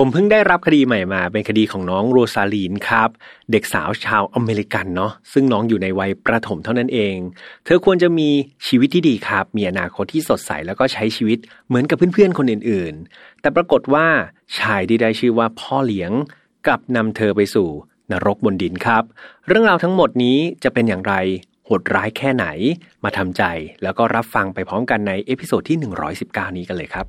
ผมเพิ่งได้รับคดีใหม่มา เป็นคดีของน้องโรซาลีนครับ เด็กสาวชาวอเมริกันเนาะซึ่งน้องอยู่ในวัยประถมเท่านั้นเอง เธอควรจะมีชีวิตที่ดีครับ มีอนาคตที่สดใสแล้วก็ใช้ชีวิตเหมือนกับเพื่อนๆคนอื่นๆ แต่ปรากฏว่าชายที่ได้ชื่อว่าพ่อเลี้ยงกลับนำเธอไปสู่นรกบนดินครับ เรื่องราวทั้งหมดนี้จะเป็นอย่างไรโหดร้ายแค่ไหนมาทำใจ แล้วก็รับฟังไปพร้อมกันใน episode ที่ 119 นี้กันเลยครับ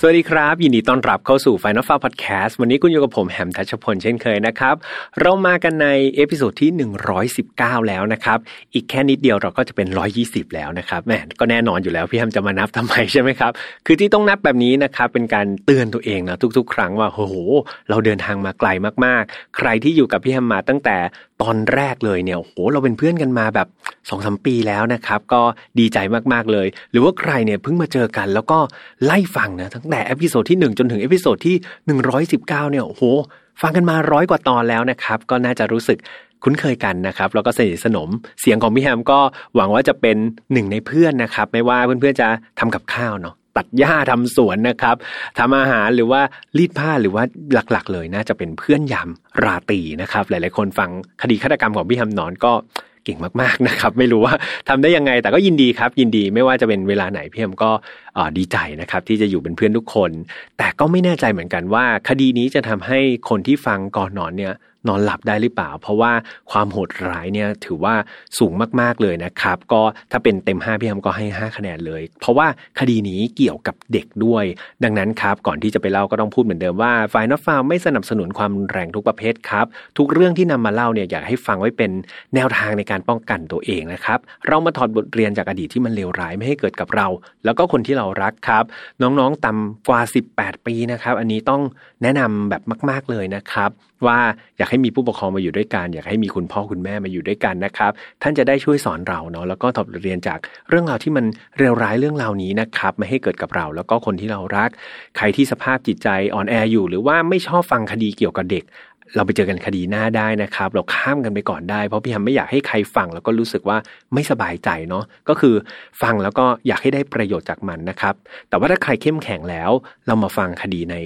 สวัสดีครับ ยินดีต้อนรับเข้าสู่ File Not Found Podcast วันนี้คุณอยู่กับผมแฮมทัชพลเช่นเคยนะครับ เรามากันใน episode ที่ 119 แล้วนะครับ อีกแค่นิดเดียวเราก็จะเป็น 120 แล้วนะครับแหมก็แน่นอนอยู่แล้วพี่แฮมจะมานับทำไมใช่ไหมครับ คือที่ต้องนับแบบนี้นะครับเป็นการเตือนตัวเองนะทุกๆ ครั้งว่าโอ้โห เราเดินทางมาไกลมากๆ ใครที่อยู่กับพี่แฮมมาตั้งแต่ตอนแรกเลยเนี่ยโหเราเป็นเพื่อนกันมาแบบสองสามปีแล้วนะครับ ก็ดีใจมากๆเลย หรือว่าใครเนี่ยเพิ่งมาเจอกัน แล้วก็ไล่ฟังนะตั้งแต่ episode ที่1จนถึง episode ที่119เนี่ยโอ้โหฟังกันมาร้อยกว่าตอนแล้วนะครับ ก็น่าจะรู้สึกคุ้นเคยกันนะครับแล้วก็สนิทสนมเสียงของพี่แฮมก็หวังว่าจะเป็นหนึ่งในเพื่อนนะครับ ไม่ว่าเพื่อนๆจะทำกับข้าวเนาะ ตัดหญ้าทำสวนนะครับทำอาหารหรือว่ารีดผ้าหรือว่าหลักๆ เลยน่าจะเป็นเพื่อนยามราตรีนะครับ หลายๆคนฟังคดีฆาตกรรมของพี่แฮมนอนก็เก่งมากๆนะครับ ไม่รู้ว่าทำได้ยังไงแต่ก็ยินดีครับ ยินดีไม่ว่าจะเป็นเวลาไหนพี่แฮมก็ดีใจนะครับ ที่จะอยู่เป็นเพื่อนทุกคน แต่ก็ไม่แน่ใจเหมือนกันว่า คดีนี้จะทำให้คนที่ฟังก่อนนอนเนี่ย นอนหลับได้หรือเปล่า เพราะว่าความโหดร้ายเนี่ยถือว่าสูงมากๆเลยนะครับ ก็ถ้าเป็นเต็ม5พี่แฮมก็ให้ 5 คะแนนเลย เพราะว่าคดีนี้เกี่ยวกับเด็กด้วย ดังนั้นครับก่อนที่จะไปเล่าก็ต้องพูดเหมือนเดิมว่าฝ่ายนอฟฟาไม่สนับสนุนความแรงทุกประเภทครับทุกเรื่องที่นำมาเล่าเนี่ยอยากให้ฟังไว้เป็นแนวทางในการป้องกันตัวเองนะครับเรามาถอดบทเรียนจากอดีตที่มันเลวร้ายไม่ให้เกิดกับเรา แล้วก็คนที่เรารักครับ น้องๆต่ำกว่า 18 ปีนะครับ อันนี้ต้องแนะนำแบบมาก ๆเลยนะครับ ว่าอยากให้มีผู้ปกครองมาอยู่ด้วยกัน อยากให้มีคุณพ่อคุณแม่มาอยู่ด้วยกันนะครับ ท่านจะได้ช่วยสอนเราเนาะแล้วก็ถอดบทเรียนจากเรื่องราวที่มันเร็วร้ายเรื่องราวนี้นะครับไม่ให้เกิดกับเรา แล้วก็คนที่เรารัก ใครที่สภาพจิตใจอ่อนแออยู่ หรือว่าไม่ชอบฟังคดีเกี่ยวกับเด็กเราไปเจอกันคดีหน้าได้นะครับ เราข้ามกันไปก่อนได้ เพราะพี่ฮัมไม่อยากให้ใครฟังแล้วก็รู้สึกว่าไม่สบายใจเนาะก็คือฟังแล้วก็อยากให้ได้ประโยชน์จากมันนะครับ แต่ว่าถ้าใครเข้มแข็งแล้ว เรามาฟังคดีใน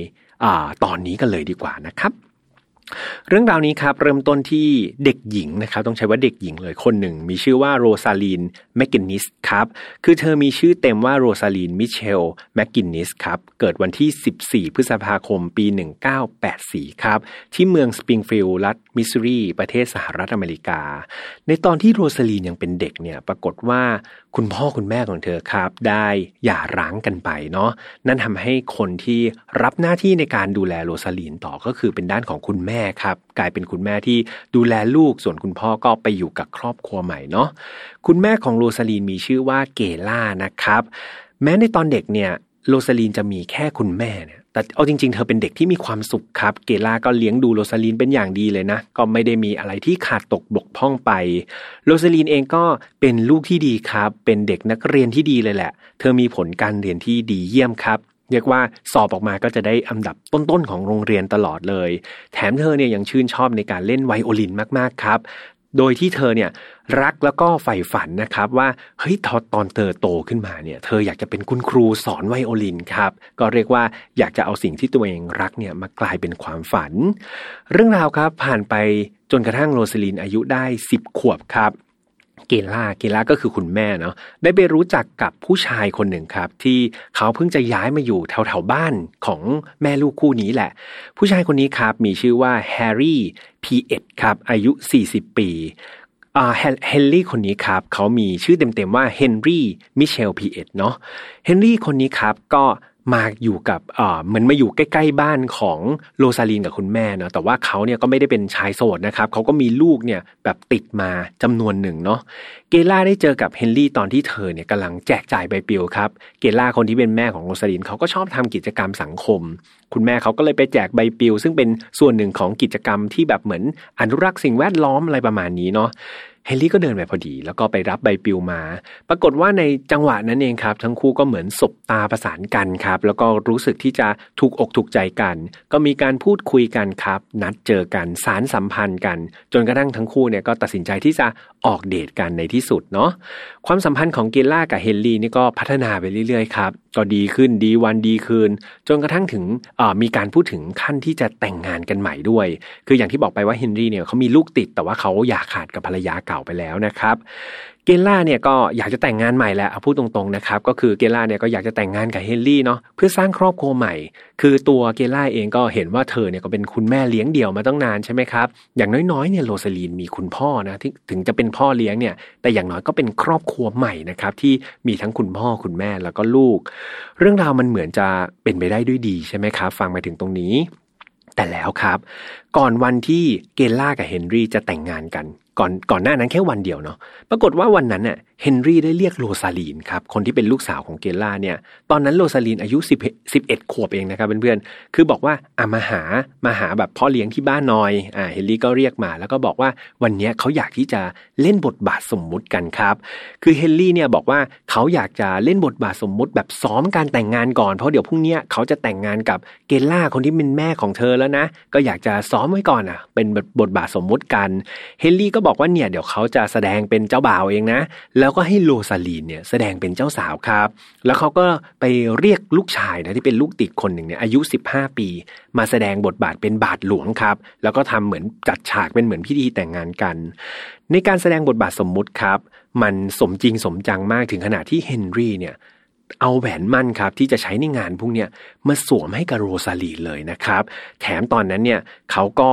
อตอนนี้กันเลยดีกว่านะครับ เรื่องราวนี้ครับเริ่มต้นที่เด็กหญิงนะครับต้องใช้ว่าเด็กหญิงเลยคนหนึ่ง มีชื่อว่าโรซาลีนแมกกินนิสครับคือเธอมีชื่อเต็มว่าโรซาลีนมิเชลแมกกินนิสครับเกิดวันที่ 14 พฤษภาคมปี 1984 ครับที่เมืองสปริงฟิลด์รัฐมิสซูรี ประเทศสหรัฐอเมริกา ในตอนที่โรซาลีนยังเป็นเด็กเนี่ยปรากฏว่าคุณพ่อคุณแม่ของเธอครับ ได้หย่าร้างกันไปเนาะนั่นทำให้คนที่รับหน้าที่ในการดูแลโรซาลีนต่อก็คือเป็นด้านของคุณแม่ครับ กลายเป็นคุณแม่ที่ดูแลลูกส่วนคุณพ่อก็ไปอยู่กับครอบครัวใหม่เนาะคุณแม่ของโรซาลีนมีชื่อว่าเกล่านะครับ แม้ในตอนเด็กเนี่ยโรซาลีนจะมีแค่คุณแม่เนี่ย แต่เอาจริงๆ เธอเป็นเด็กที่มีความสุขครับ เกล่าก็เลี้ยงดูโรซาลีนเป็นอย่างดีเลยนะ ก็ไม่ได้มีอะไรที่ขาดตกบกพร่องไป โรซาลีนเองก็เป็นลูกที่ดีครับ เป็นเด็กนักเรียนที่ดีเลยแหละ เธอมีผลการเรียนที่ดีเยี่ยมครับ เรียกว่าสอบออกมาก็จะได้อันดับต้นๆของโรงเรียนตลอดเลย แถมเธอเนี่ยยังชื่นชอบในการเล่นไวโอลินมากๆครับ โดยที่เธอเนี่ยรักแล้วก็ใฝ่ฝันนะครับว่าเฮ้ยตอนเธอโตขึ้นมาเนี่ยเธออยากจะเป็นคุณครูสอนไวโอลินครับก็เรียกว่าอยากจะเอาสิ่งที่ตัวเองรักเนี่ยมากลายเป็นความฝัน เรื่องราวครับผ่านไปจนกระทั่งโรสลินอายุได้ 10 ขวบครับ เกล่าเกล่าก็คือคุณแม่เนาะได้ไปรู้จักกับผู้ชายคนหนึ่งครับ ที่เขาเพิ่งจะย้ายมาอยู่แถวแถวบ้านของแม่ลูกคู่นี้แหละ ผู้ชายคนนี้ครับมีชื่อว่าเฮนรี่พีเอ็ดครับอายุ 40 ปีเฮนรี่คนนี้ครับเขามีชื่อเต็มๆว่าเฮนรี่มิเชลพีเอ็ดเนาะเฮนรี่คนนี้ครับก็ มาอยู่กับเออเหมือนมาอยู่ใกล้ ๆ บ้านของโรซาลีนกับคุณแม่เนาะแต่ว่าเขาเนี่ยก็ไม่ได้เป็นชายโสดนะครับเขาก็มีลูกเนี่ยแบบติดมาจำนวนหนึ่งเนาะเกล่าได้เจอกับเฮนรี่ตอนที่เธอเนี่ยกำลังแจกจ่ายใบปลิวครับเกล่าคนที่เป็นแม่ของโรซาลีนเขาก็ชอบทำกิจกรรมสังคม คุณแม่เขาก็เลยไปแจกใบปลิว ซึ่งเป็นส่วนหนึ่งของกิจกรรมที่แบบเหมือนอนุรักษ์สิ่งแวดล้อมอะไรประมาณนี้เนาะ เฮนรี่ก็เดินไปพอดี แล้วก็ไปรับใบปลิวมา ปรากฏว่าในจังหวะนั้นเองครับ ทั้งคู่ก็เหมือนสบตาประสานกันครับ แล้วก็รู้สึกที่จะถูกอกถูกใจกัน ก็มีการพูดคุยกันครับ นัดเจอกันสารสัมพันธ์กัน จนกระทั่งทั้งคู่เนี่ยก็ตัดสินใจที่จะออกเดทกันในที่สุดเนาะความสัมพันธ์ของเกลล่ากับเฮนรี่นี่ก็พัฒนาไปเรื่อยๆครับก็ดีขึ้นดีวันดีคืน จนกระทั่งถึงมีการพูดถึงขั้นที่จะแต่งงานกันใหม่ด้วย คืออย่างที่บอกไปว่าเฮนรี่เนี่ยเขามีลูกติดแต่ว่าเขาอยากขาดกับภรรยาเก่าไปแล้วนะครับเกล่าเนี่ยก็อยากจะแต่งงานใหม่แหละเอาพูดตรงๆนะครับก็คือเกล่าเนี่ยก็อยากจะแต่งงานกับเฮนรี่เนาะเพื่อสร้างครอบครัวใหม่ คือตัวเกล่าเองก็เห็นว่าเธอเนี่ยก็เป็นคุณแม่เลี้ยงเดี่ยวมาตั้งนานใช่ไหมครับอย่างน้อยๆเนี่ยโรซาลีนมีคุณพ่อนะที่ถึงจะเป็นพ่อเลี้ยงเนี่ยแต่อย่างน้อยก็เป็นครอบครัวใหม่นะครับที่มีทั้งคุณพ่อคุณแม่แล้วก็ลูก เรื่องราวมันเหมือนจะเป็นไปได้ด้วยดีใช่ไหมครับฟังมาถึงตรงนี้แต่แล้วครับก่อนวันที่เกลล่ากับเฮนรี่จะแต่งงานกัน ก่อนก่อนหน้านั้นแค่วันเดียวเนาะปรากฏว่าวันนั้นเน่ยเฮนรี่ได้เรียกโรซาลีนครับคนที่เป็นลูกสาวของเกลล่าเนี่ย ตอนนั้นโรซาลีนอายุ10 11ขวบเองนะครับเพื่อนๆคือบอกว่าอามาหามาหาแบบพ่อเลี้ยงที่บ้านหน่อยอ่าเฮนรี่ก็เรียกมา แล้วก็บอกว่าวันนี้เขาอยากที่จะเล่นบทบาทสมมุติกันครับ คือเฮนรี่เนี่ยบอกว่าเขาอยากจะเล่นบทบาทสมมุติแบบซ้อมการแต่งงานก่อนเพราะเดี๋ยวพรุ่งนี้เขาจะแต่งงานกับเกลล่าคนที่เป็นแม่ของเธอแล้วนะ ก็อยากจะซ้อมไว้ก่อนอะ เป็นบทบาทสมมุติกัน เฮนรี่ก็บอกว่าเนี่ยเดี๋ยวเขาจะแสดงเป็นเจ้าบ่าวเองนะ แล้วก็ให้โรซาลีนเนี่ยแสดงเป็นเจ้าสาวครับ แล้วเขาก็ไปเรียกลูกชายนะที่เป็นลูกติดคนหนึ่งเนี่ยอายุ 15 ปี มาแสดงบทบาทเป็นบาทหลวงครับ แล้วก็ทำเหมือนจัดฉากเป็นเหมือนพิธีแต่งงานกัน ในการแสดงบทบาทสมมุติครับ มันสมจริงสมจังมากถึงขนาดที่เฮนรี่เนี่ย เอาแหวนมั่นครับที่จะใช้ในงานพวกเนี้ยมาสวมให้กับโรซาลีเลยนะครับ แถมตอนนั้นเนี่ยเขาก็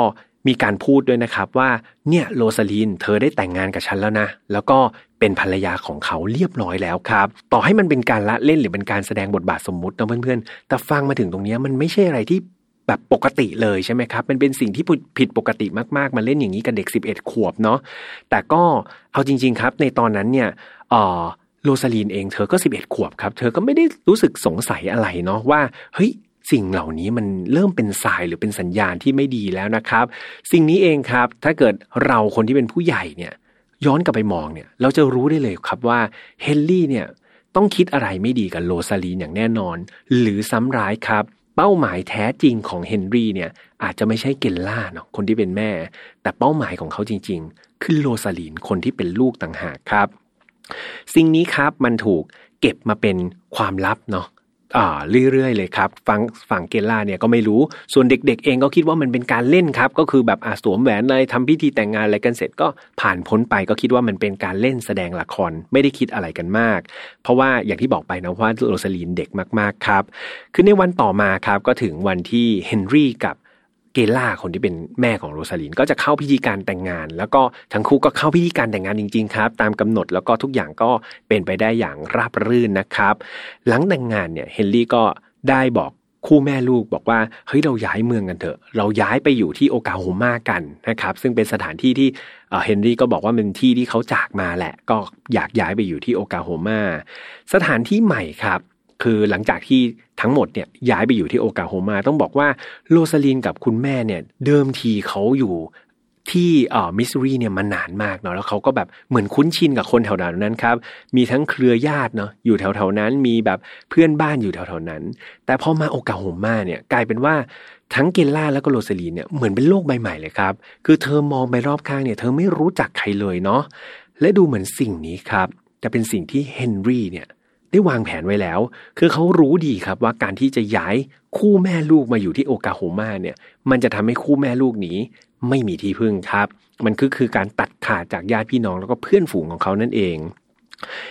มีการพูดด้วยนะครับว่าเนี่ยโรซาลีนเธอได้แต่งงานกับฉันแล้วนะ แล้วก็เป็นภรรยาของเขาเรียบร้อยแล้วครับ ต่อให้มันเป็นการละเล่นหรือเป็นการแสดงบทบาทสมมุตินะเพื่อนๆ แต่ฟังมาถึงตรงนี้มันไม่ใช่อะไรที่แบบปกติเลยใช่ไหมครับ มันเป็นสิ่งที่ผิดปกติมากๆ มาเล่นอย่างนี้กับเด็ก 11 ขวบเนาะแต่ก็เอาจริง ๆครับ ในตอนนั้นเนี่ย โรซาลีนเองเธอก็ 11 ขวบครับ เธอก็ไม่ได้รู้สึกสงสัยอะไรเนาะว่าเฮ้ยสิ่งเหล่านี้มันเริ่มเป็นสายหรือเป็นสัญญาณที่ไม่ดีแล้วนะครับ สิ่งนี้เองครับ ถ้าเกิดเราคนที่เป็นผู้ใหญ่เนี่ย ย้อนกลับไปมองเนี่ย เราจะรู้ได้เลยครับว่าเฮนรี่เนี่ย ต้องคิดอะไรไม่ดีกับโรซาลีนอย่างแน่นอน หรือซ้ำร้ายครับ เป้าหมายแท้จริงของเฮนรี่เนี่ย อาจจะไม่ใช่เกลล่าเนาะคนที่เป็นแม่ แต่เป้าหมายของเขาจริง ๆ คือโรซาลีนคนที่เป็นลูกต่างหากครับ สิ่งนี้ครับมันถูกเก็บมาเป็นความลับเนาะอ่าเรื่อยๆเลยครับฝั่งฝั่งเกล่าเนี่ยก็ไม่รู้ส่วนเด็ก ๆ เองก็คิดว่ามันเป็นการเล่นครับ ก็คือแบบอาสวมแหวนอะไรทำพิธีแต่งงานอะไรกันเสร็จก็ผ่านพ้นไปก็คิดว่ามันเป็นการเล่นแสดงละครไม่ได้คิดอะไรกันมาก เพราะว่าอย่างที่บอกไปนะว่าโรซาลีนเด็กมากๆครับ คือในวันต่อมาครับก็ถึงวันที่เฮนรี่กับ เกล่าคนที่เป็นแม่ของโรซาลินก็จะเข้าพิธีการแต่งงาน แล้วก็ทั้งคู่ก็เข้าพิธีการแต่งงานจริงๆครับตามกำหนดแล้วก็ทุกอย่างก็เป็นไปได้อย่างราบรื่นนะครับ หลังแต่งงานเนี่ยเฮนรี่ก็ได้บอกคู่แม่ลูกบอกว่าเฮ้ยเราย้ายเมืองกันเถอะ เราย้ายไปอยู่ที่โอคลาโฮมากันนะครับ ซึ่งเป็นสถานที่ที่เฮนรี่ก็บอกว่าเป็นที่ที่เขาจากมาแหละ ก็อยากย้ายไปอยู่ที่โอคลาโฮมาสถานที่ใหม่ครับ คือหลังจากที่ทั้งหมดเนี่ยย้ายไปอยู่ที่โอคลาโฮมา ต้องบอกว่าโรซาลินกับคุณแม่เนี่ยเดิมทีเขาอยู่ที่อ่อมิสซูรีเนี่ยมานานมากเนาะแล้วเขาก็แบบเหมือนคุ้นชินกับคนแถวนั้นครับ มีทั้งเครือญาติเนาะอยู่แถวๆนั้น มีแบบเพื่อนบ้านอยู่แถวๆนั้น แต่พอมาโอกาโฮมาเนี่ยกลายเป็นว่าทั้งเกลล่าแล้วก็โรซาลีนเนี่ยเหมือนเป็นโลกใบใหม่เลยครับ คือเธอมองไปรอบข้างเนี่ยเธอไม่รู้จักใครเลยเนาะและดูเหมือนสิ่งนี้ครับจะเป็นสิ่งที่เฮนรี่เนี่ย ได้วางแผนไว้แล้ว คือเขารู้ดีครับว่าการที่จะย้ายคู่แม่ลูกมาอยู่ที่โอกาโฮมาเนี่ย มันจะทำให้คู่แม่ลูกนี้ไม่มีที่พึ่งครับ มันคือคือการตัดขาดจากญาติพี่น้องแล้วก็เพื่อนฝูงของเขานั่นเอง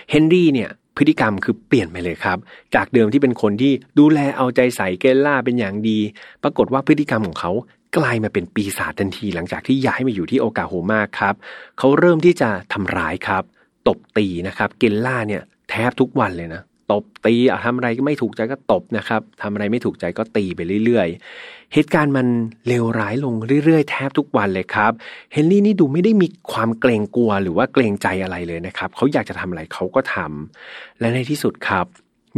เฮนรี่เนี่ยพฤติกรรมคือเปลี่ยนไปเลยครับ จากเดิมที่เป็นคนที่ดูแลเอาใจใส่เกลล่าเป็นอย่างดี ปรากฏว่าพฤติกรรมของเขากลายมาเป็นปีศาจทันทีหลังจากที่ย้ายมาอยู่ที่โอกาโฮมาครับ เขาเริ่มที่จะทำร้ายครับ ตบตีนะครับ เกลล่าเนี่ย แทบทุกวันเลยนะตบตีอะทำอะไรก็ไม่ถูกใจก็ตบนะครับทำอะไรไม่ถูกใจก็ตีไปเรื่อยๆ เหตุการณ์มันเลวร้ายลงเรื่อยๆ แทบทุกวันเลยครับ เฮนรี่นี่ดูไม่ได้มีความเกรงกลัวหรือว่าเกรงใจอะไรเลยนะครับเขาอยากจะทำอะไรเขาก็ทำและในที่สุดครับ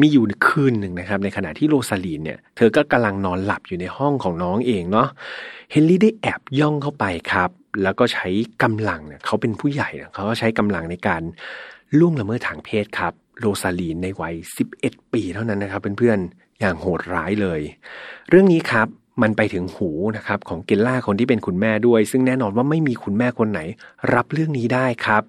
มีอยู่คืนหนึ่งนะครับ ในขณะที่โรซาลีนเนี่ย เธอก็กำลังนอนหลับอยู่ในห้องของน้องเองเนาะ เฮนรี่ได้แอบย่องเข้าไปครับ แล้วก็ใช้กำลังเนี่ยเขาเป็นผู้ใหญ่เนี่ยเขาก็ใช้กำลังในการ ล่วงละเมิดทางเพศครับ โรซาลีนในวัย 11 ปีเท่านั้นนะครับเพื่อนๆอย่างโหดร้ายเลย เรื่องนี้ครับมันไปถึงหูนะครับของเกลล่าคนที่เป็นคุณแม่ด้วย ซึ่งแน่นอนว่าไม่มีคุณแม่คนไหน รับเรื่องนี้ได้ครับ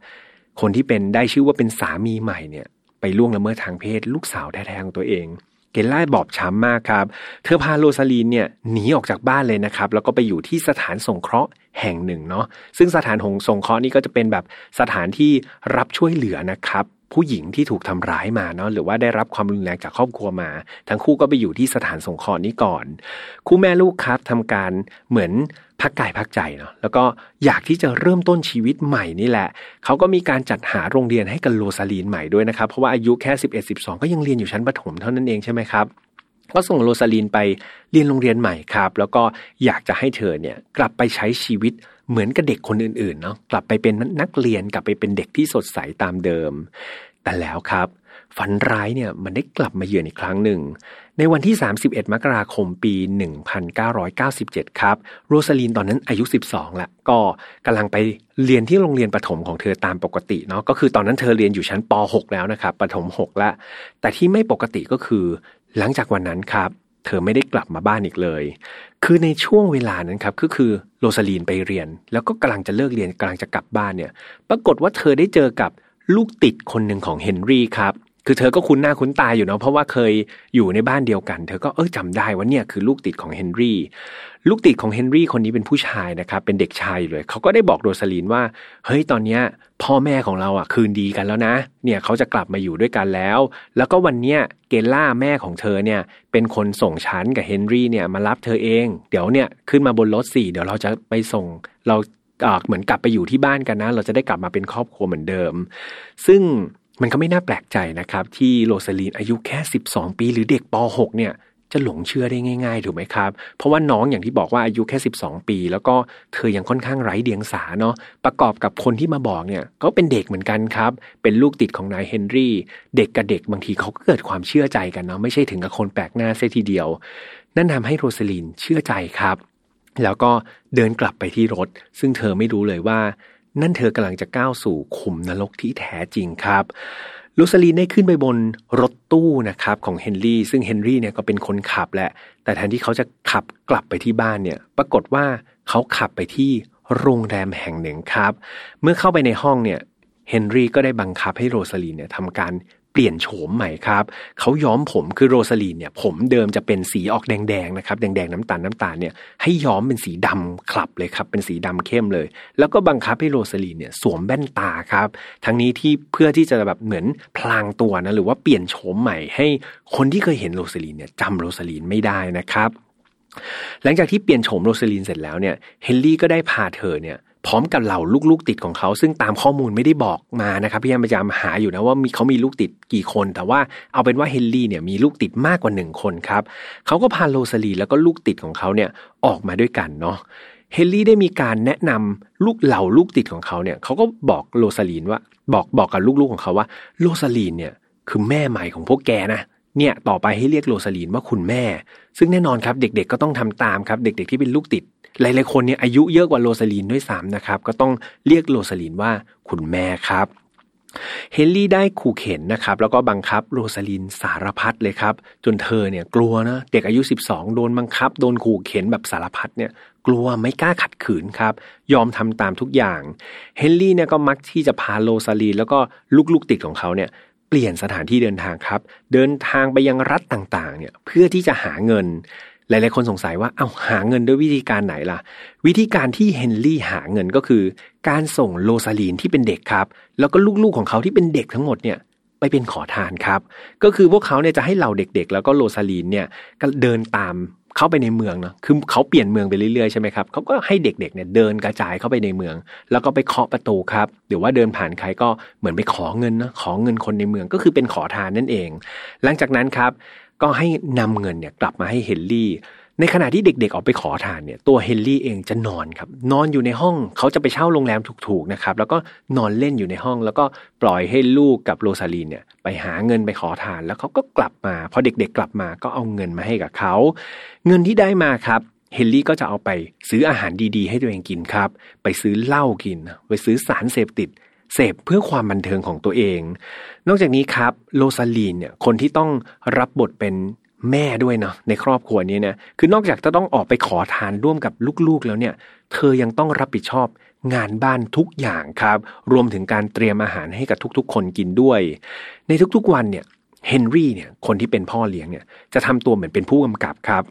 คนที่เป็นได้ชื่อว่าเป็นสามีใหม่เนี่ย ไปล่วงละเมิดทางเพศ ลูกสาวแท้ๆของตัวเอง เกลล่าบอบช้ำมากครับ เธอพาโรซาลีนเนี่ยหนีออกจากบ้านเลยนะครับ แล้วก็ไปอยู่ที่สถานสงเคราะห์แห่งหนึ่งเนาะซึ่งสถานหงสงเคราะห์นี่ก็จะเป็นแบบสถานที่รับช่วยเหลือนะครับ ผู้หญิงที่ถูกทำร้ายมาเนาะหรือว่าได้รับความรุนแรงจากครอบครัวมา ทั้งคู่ก็ไปอยู่ที่สถานสงเคราะห์นี้ก่อน คู่แม่ลูกครับทำการเหมือนพักกายพักใจเนาะแล้วก็อยากที่จะเริ่มต้นชีวิตใหม่นี่แหละ เขาก็มีการจัดหาโรงเรียนให้กับโรซาลีนใหม่ด้วยนะครับ เพราะว่าอายุแค่ 11 12 ก็ยังเรียนอยู่ชั้นประถมเท่านั้นเองใช่ไหมครับก็ส่งโรซาลีนไปเรียนโรงเรียนใหม่ครับ แล้วก็อยากจะให้เธอเนี่ยกลับไปใช้ชีวิต เหมือนกับเด็กคนอื่นๆเนาะกลับไปเป็นนักเรียนกลับไปเป็นเด็กที่สดใสตามเดิม แต่แล้วครับ ฝันร้ายเนี่ยมันได้กลับมาเยือนอีกครั้งหนึ่ง ในวันที่ 31 มกราคมปี 1997 ครับ โรซาลีนตอนนั้นอายุ 12ละก็กำลังไปเรียนที่โรงเรียนประถมของเธอตามปกติเนาะก็คือตอนนั้นเธอเรียนอยู่ชั้นป .6 แล้วนะครับประถม 6ล้วแต่ที่ไม่ปกติก็คือ หลังจากวันนั้นครับ เธอไม่ได้กลับมาบ้านอีกเลย คือในช่วงเวลานั้นครับก็คือโรซาลีนไปเรียน แล้วก็กำลังจะเลิกเรียนกำลังจะกลับบ้านเนี่ย ปรากฏว่าเธอได้เจอกับลูกติดคนหนึ่งของเฮนรี่ครับคือเธอก็คุ้นหน้าคุ้นตาอยู่เนาะเพราะว่าเคยอยู่ในบ้านเดียวกัน เธอก็เออจำได้ว่าเนี่ยคือลูกติดของเฮนรี่ ลูกติดของเฮนรี่คนนี้เป็นผู้ชายนะครับเป็นเด็กชายเลย เขาก็ได้บอกโรซาลีนว่า เฮ้ยตอนเนี้ยพ่อแม่ของเราอะคืนดีกันแล้วนะ เนี่ยเขาจะกลับมาอยู่ด้วยกันแล้ว แล้วก็วันเนี้ยเกลล่าแม่ของเธอเนี่ยเป็นคนส่งฉันกับเฮนรี่เนี่ยมารับเธอเอง เดี๋ยวเนี่ยขึ้นมาบนรถสี่เดี๋ยวเราจะไปส่งเราเหมือนกลับไปอยู่ที่บ้านกันนะ เราจะได้กลับมาเป็นครอบครัวเหมือนเดิม ซึ่งมันก็ไม่น่าแปลกใจนะครับ ที่โรซาลีนอายุแค่ 12 ปีหรือเด็กป .6 เนี่ย จะหลงเชื่อได้ง่ายๆถูกไหมครับ เพราะว่าน้องอย่างที่บอกว่าอายุแค่ 12 ปี แล้วก็เธอยังค่อนข้างไร้เดียงสาเนาะประกอบกับคนที่มาบอกเนี่ยก็เป็นเด็กเหมือนกันครับ เป็นลูกติดของนายเฮนรี่ เด็กกับเด็กบางทีเขาก็เกิดความเชื่อใจกันเนาะไม่ใช่ถึงกับคนแปลกหน้าเสียทีเดียว นั่นทาให้โรซาลีนเชื่อใจครับ แล้วก็เดินกลับไปที่รถ ซึ่งเธอไม่รู้เลยว่า นั่นเธอกำลังจะก้าวสู่ขุมนรกที่แท้จริงครับ ลูซาลีนได้ขึ้นไปบนรถตู้นะครับของเฮนรี่ซึ่งเฮนรี่เนี่ยก็เป็นคนขับแหละ แต่แทนที่เขาจะขับกลับไปที่บ้านเนี่ย ปรากฏว่าเขาขับไปที่โรงแรมแห่งหนึ่งครับ เมื่อเข้าไปในห้องเนี่ยเฮนรี่ก็ได้บังคับให้โรซาลีนเนี่ยทำการ เปลี่ยนโฉมใหม่ครับเขาย้อมผมคือโรซาลีนเนี่ย ผมเดิมจะเป็นสีออกแดงๆนะครับแดงๆน้ำตาลน้ำตาลเนี่ยให้ย้อมเป็นสีดำคลับเลยครับ เป็นสีดำเข้มเลย แล้วก็บังคับให้โรซาลีนเนี่ยสวมแว่นตาครับ ทั้งนี้ที่เพื่อที่จะแบบเหมือนพลางตัวนะหรือว่าเปลี่ยนโฉมใหม่ให้คนที่เคยเห็นโรซาลีนเนี่ยจำโรซาลีนไม่ได้นะครับ หลังจากที่เปลี่ยนโฉมโรซาลีนเสร็จแล้วเนี่ยเฮนรี่ก็ได้พาเธอเนี่ย พร้อมกับเหล่าลูกๆติดของเขา ซึ่งตามข้อมูลไม่ได้บอกมานะครับพี่ยามพยายามหาอยู่นะว่ามีเขามีลูกติดกี่คน แต่ว่าเอาเป็นว่าเฮนรี่เนี่ยมีลูกติดมากกว่าหนึ่งคนครับเขาก็พาโรซาลีแล้วก็ลูกติดของเขาเนี่ยออกมาด้วยกันเนาะเฮนรี่ได้มีการแนะนำลูกเหล่าลูกติดของเขาเนี่ยเขาก็บอกโรซาลีนว่าบอกบอกกับลูกๆของเขาว่าโรซาลีนเนี่ยคือแม่ใหม่ของพวกแกนะ เนี่ยต่อไปให้เรียกโรซาลีนว่าคุณแม่ ซึ่งแน่นอนครับเด็กๆก็ต้องทำตามครับ เด็กๆที่เป็นลูกติด หลายๆคนเนี่ยอายุเยอะกว่าโรซาลีนด้วยซ้ำนะครับ ก็ต้องเรียกโรซาลีนว่าคุณแม่ครับเฮนรี่ได้ขู่เข็นนะครับ แล้วก็บังคับโรซาลินสารพัดเลยครับ จนเธอเนี่ยกลัวนะเด็กอายุ 12 โดนบังคับ โดนขู่เข็นแบบสารพัดเนี่ย กลัวไม่กล้าขัดขืนครับ ยอมทำตามทุกอย่าง เฮนรี่เนี่ยก็มักที่จะพาโรซาลีนแล้วก็ลูกๆติดของเขาเนี่ย เปลี่ยนสถานที่เดินทางครับ เดินทางไปยังรัฐต่างๆ เนี่ยเพื่อที่จะหาเงิน หลายๆคนสงสัยว่าเอาหาเงินด้วยวิธีการไหนล่ะ วิธีการที่เฮนรี่หาเงินก็คือ การส่งโลซาลีนที่เป็นเด็กครับ แล้วก็ลูกๆของเขาที่เป็นเด็กทั้งหมดเนี่ยไปเป็นขอทานครับ ก็คือพวกเขาเนี่ยจะให้เหล่าเด็กๆ แล้วก็โลซาลีนเนี่ยก็เดินตาม เข้าไปในเมืองเนาะคือเขาเปลี่ยนเมืองไปเรื่อยๆใช่ไหมครับเขาก็ให้เด็กๆเนี่ยเดินกระจายเข้าไปในเมือง แล้วก็ไปเคาะประตูครับ หรือว่าเดินผ่านใครก็เหมือนไปขอเงินนะขอเงินคนในเมืองก็คือเป็นขอทานนั่นเอง หลังจากนั้นครับ ก็ให้นำเงินเนี่ยกลับมาให้เฮนรี่ ในขณะที่เด็กๆออกไปขอทานเนี่ยตัวเฮนรี่เองจะนอนครับนอนอยู่ในห้องเขาจะไปเช่าโรงแรมถูกๆนะครับแล้วก็นอนเล่นอยู่ในห้อง แล้วก็ปล่อยให้ลูกกับโรซาลีนเนี่ยไปหาเงินไปขอทาน แล้วเขาก็กลับมาพอเด็กๆกลับมาก็เอาเงินมาให้กับเขาเงินที่ได้มาครับเฮนรี่ก็จะเอาไปซื้ออาหารดีๆ ให้ตัวเองกินครับ ไปซื้อเหล้ากิน ไปซื้อสารเสพติด เสพเพื่อความบันเทิงของตัวเอง นอกจากนี้ครับโรซาลีนเนี่ยคนที่ต้องรับบทเป็น แม่ด้วยเนาะในครอบครัวนี้เนี่ยคือนอกจากจะต้องออกไปขอทานร่วมกับลูกๆแล้วเนี่ย เธอยังต้องรับผิดชอบงานบ้านทุกอย่างครับ รวมถึงการเตรียมอาหารให้กับทุกๆ คนกินด้วย ในทุกๆวันเนี่ยเฮนรี่เนี่ยคนที่เป็นพ่อเลี้ยงเนี่ยจะทำตัวเหมือนเป็นผู้กำกับครับ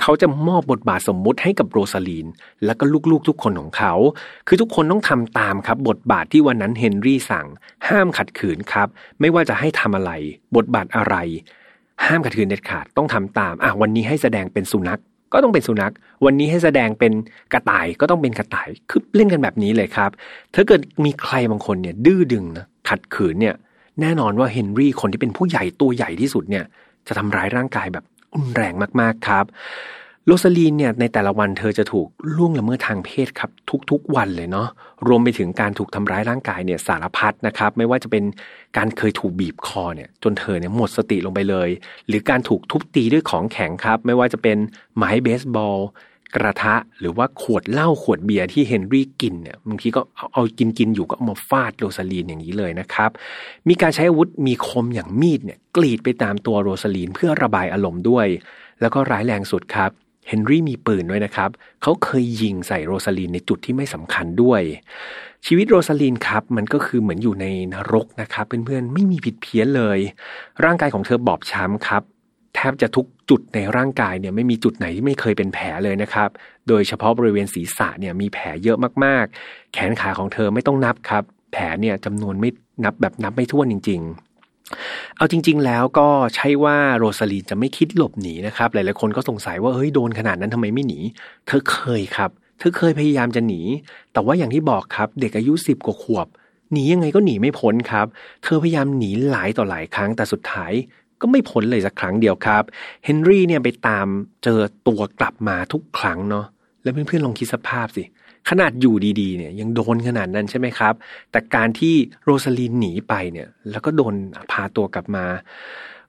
เขาจะมอบบทบาทสมมุติให้กับโรซาลีน และก็ลูกๆ ทุกคนของเขา คือทุกคนต้องทำตามครับ บทบาทที่วันนั้นเฮนรี่สั่ง ห้ามขัดขืนครับ ไม่ว่าจะให้ทำอะไร บทบาทอะไร ห้ามขัดขืนเด็ดขาดต้องทำตามอะวันนี้ให้แสดงเป็นสุนัขก็ต้องเป็นสุนัข วันนี้ให้แสดงเป็นกระต่ายก็ต้องเป็นกระต่าย คือเล่นกันแบบนี้เลยครับ ถ้าเกิดมีใครบางคนเนี่ยดื้อดึงนะขัดขืนเนี่ยแน่นอนว่าเฮนรี่คนที่เป็นผู้ใหญ่ตัวใหญ่ที่สุดเนี่ยจะทำร้ายร่างกายแบบรุนแรงมากๆครับ โรซาลีนเนี่ยในแต่ละวันเธอจะถูกล่วงละเมิดทางเพศครับ ทุกๆวันเลยเนาะรวมไปถึงการถูกทำร้ายร่างกายเนี่ยสารพัดนะครับ ไม่ว่าจะเป็นการเคยถูกบีบคอเนี่ยจนเธอเนี่ยหมดสติลงไปเลย หรือการถูกทุบตีด้วยของแข็งครับ ไม่ว่าจะเป็นไม้เบสบอล กระทะหรือว่าขวดเหล้าขวดเบียร์ที่เฮนรี่กินเนี่ยบางทีก็เอาเอากินกินอยู่ก็เอามาฟาดโรซาลีนอย่างนี้เลยนะครับ มีการใช้อาวุธมีคมอย่างมีดเนี่ยกรีดไปตามตัวโรซาลีนเพื่อระบายอารมณ์ด้วย แล้วก็ร้ายแรงสุดครับ เฮนรี่มีปืนด้วยนะครับ เขาเคยยิงใส่โรซาลีนในจุดที่ไม่สำคัญด้วย ชีวิตโรซาลีนครับมันก็คือเหมือนอยู่ในนรกนะครับเพื่อนๆไม่มีผิดเพี้ยนเลย ร่างกายของเธอบอบช้ำครับแทบจะทุกจุดในร่างกายเนี่ยไม่มีจุดไหนที่ไม่เคยเป็นแผลเลยนะครับ โดยเฉพาะบริเวณศีรษะเนี่ยมีแผลเยอะมากๆ แขนขาของเธอไม่ต้องนับครับ แผลเนี่ยจำนวนไม่นับแบบนับไม่ถ้วนจริง เอาจริง ๆ แล้วก็ใช่ว่าโรซาลีนจะไม่คิดหลบหนีนะครับ หลายๆคนก็สงสัยว่าเฮ้ยโดนขนาดนั้นทำไมไม่หนี เธอเคยครับ เธอเคยพยายามจะหนี แต่ว่าอย่างที่บอกครับ เด็กอายุสิบกว่าขวบหนียังไงก็หนีไม่พ้นครับ เธอพยายามหนีหลายต่อหลายครั้งแต่สุดท้ายก็ไม่พ้นเลยสักครั้งเดียวครับ เฮนรี่เนี่ยไปตามเจอตัวกลับมาทุกครั้งเนาะแล้วเพื่อนๆลองคิดสภาพสิ ขนาดอยู่ดีๆเนี่ยยังโดนขนาดนั้นใช่ไหมครับ แต่การที่โรซาลีนหนีไปเนี่ย แล้วก็โดนพาตัวกลับมา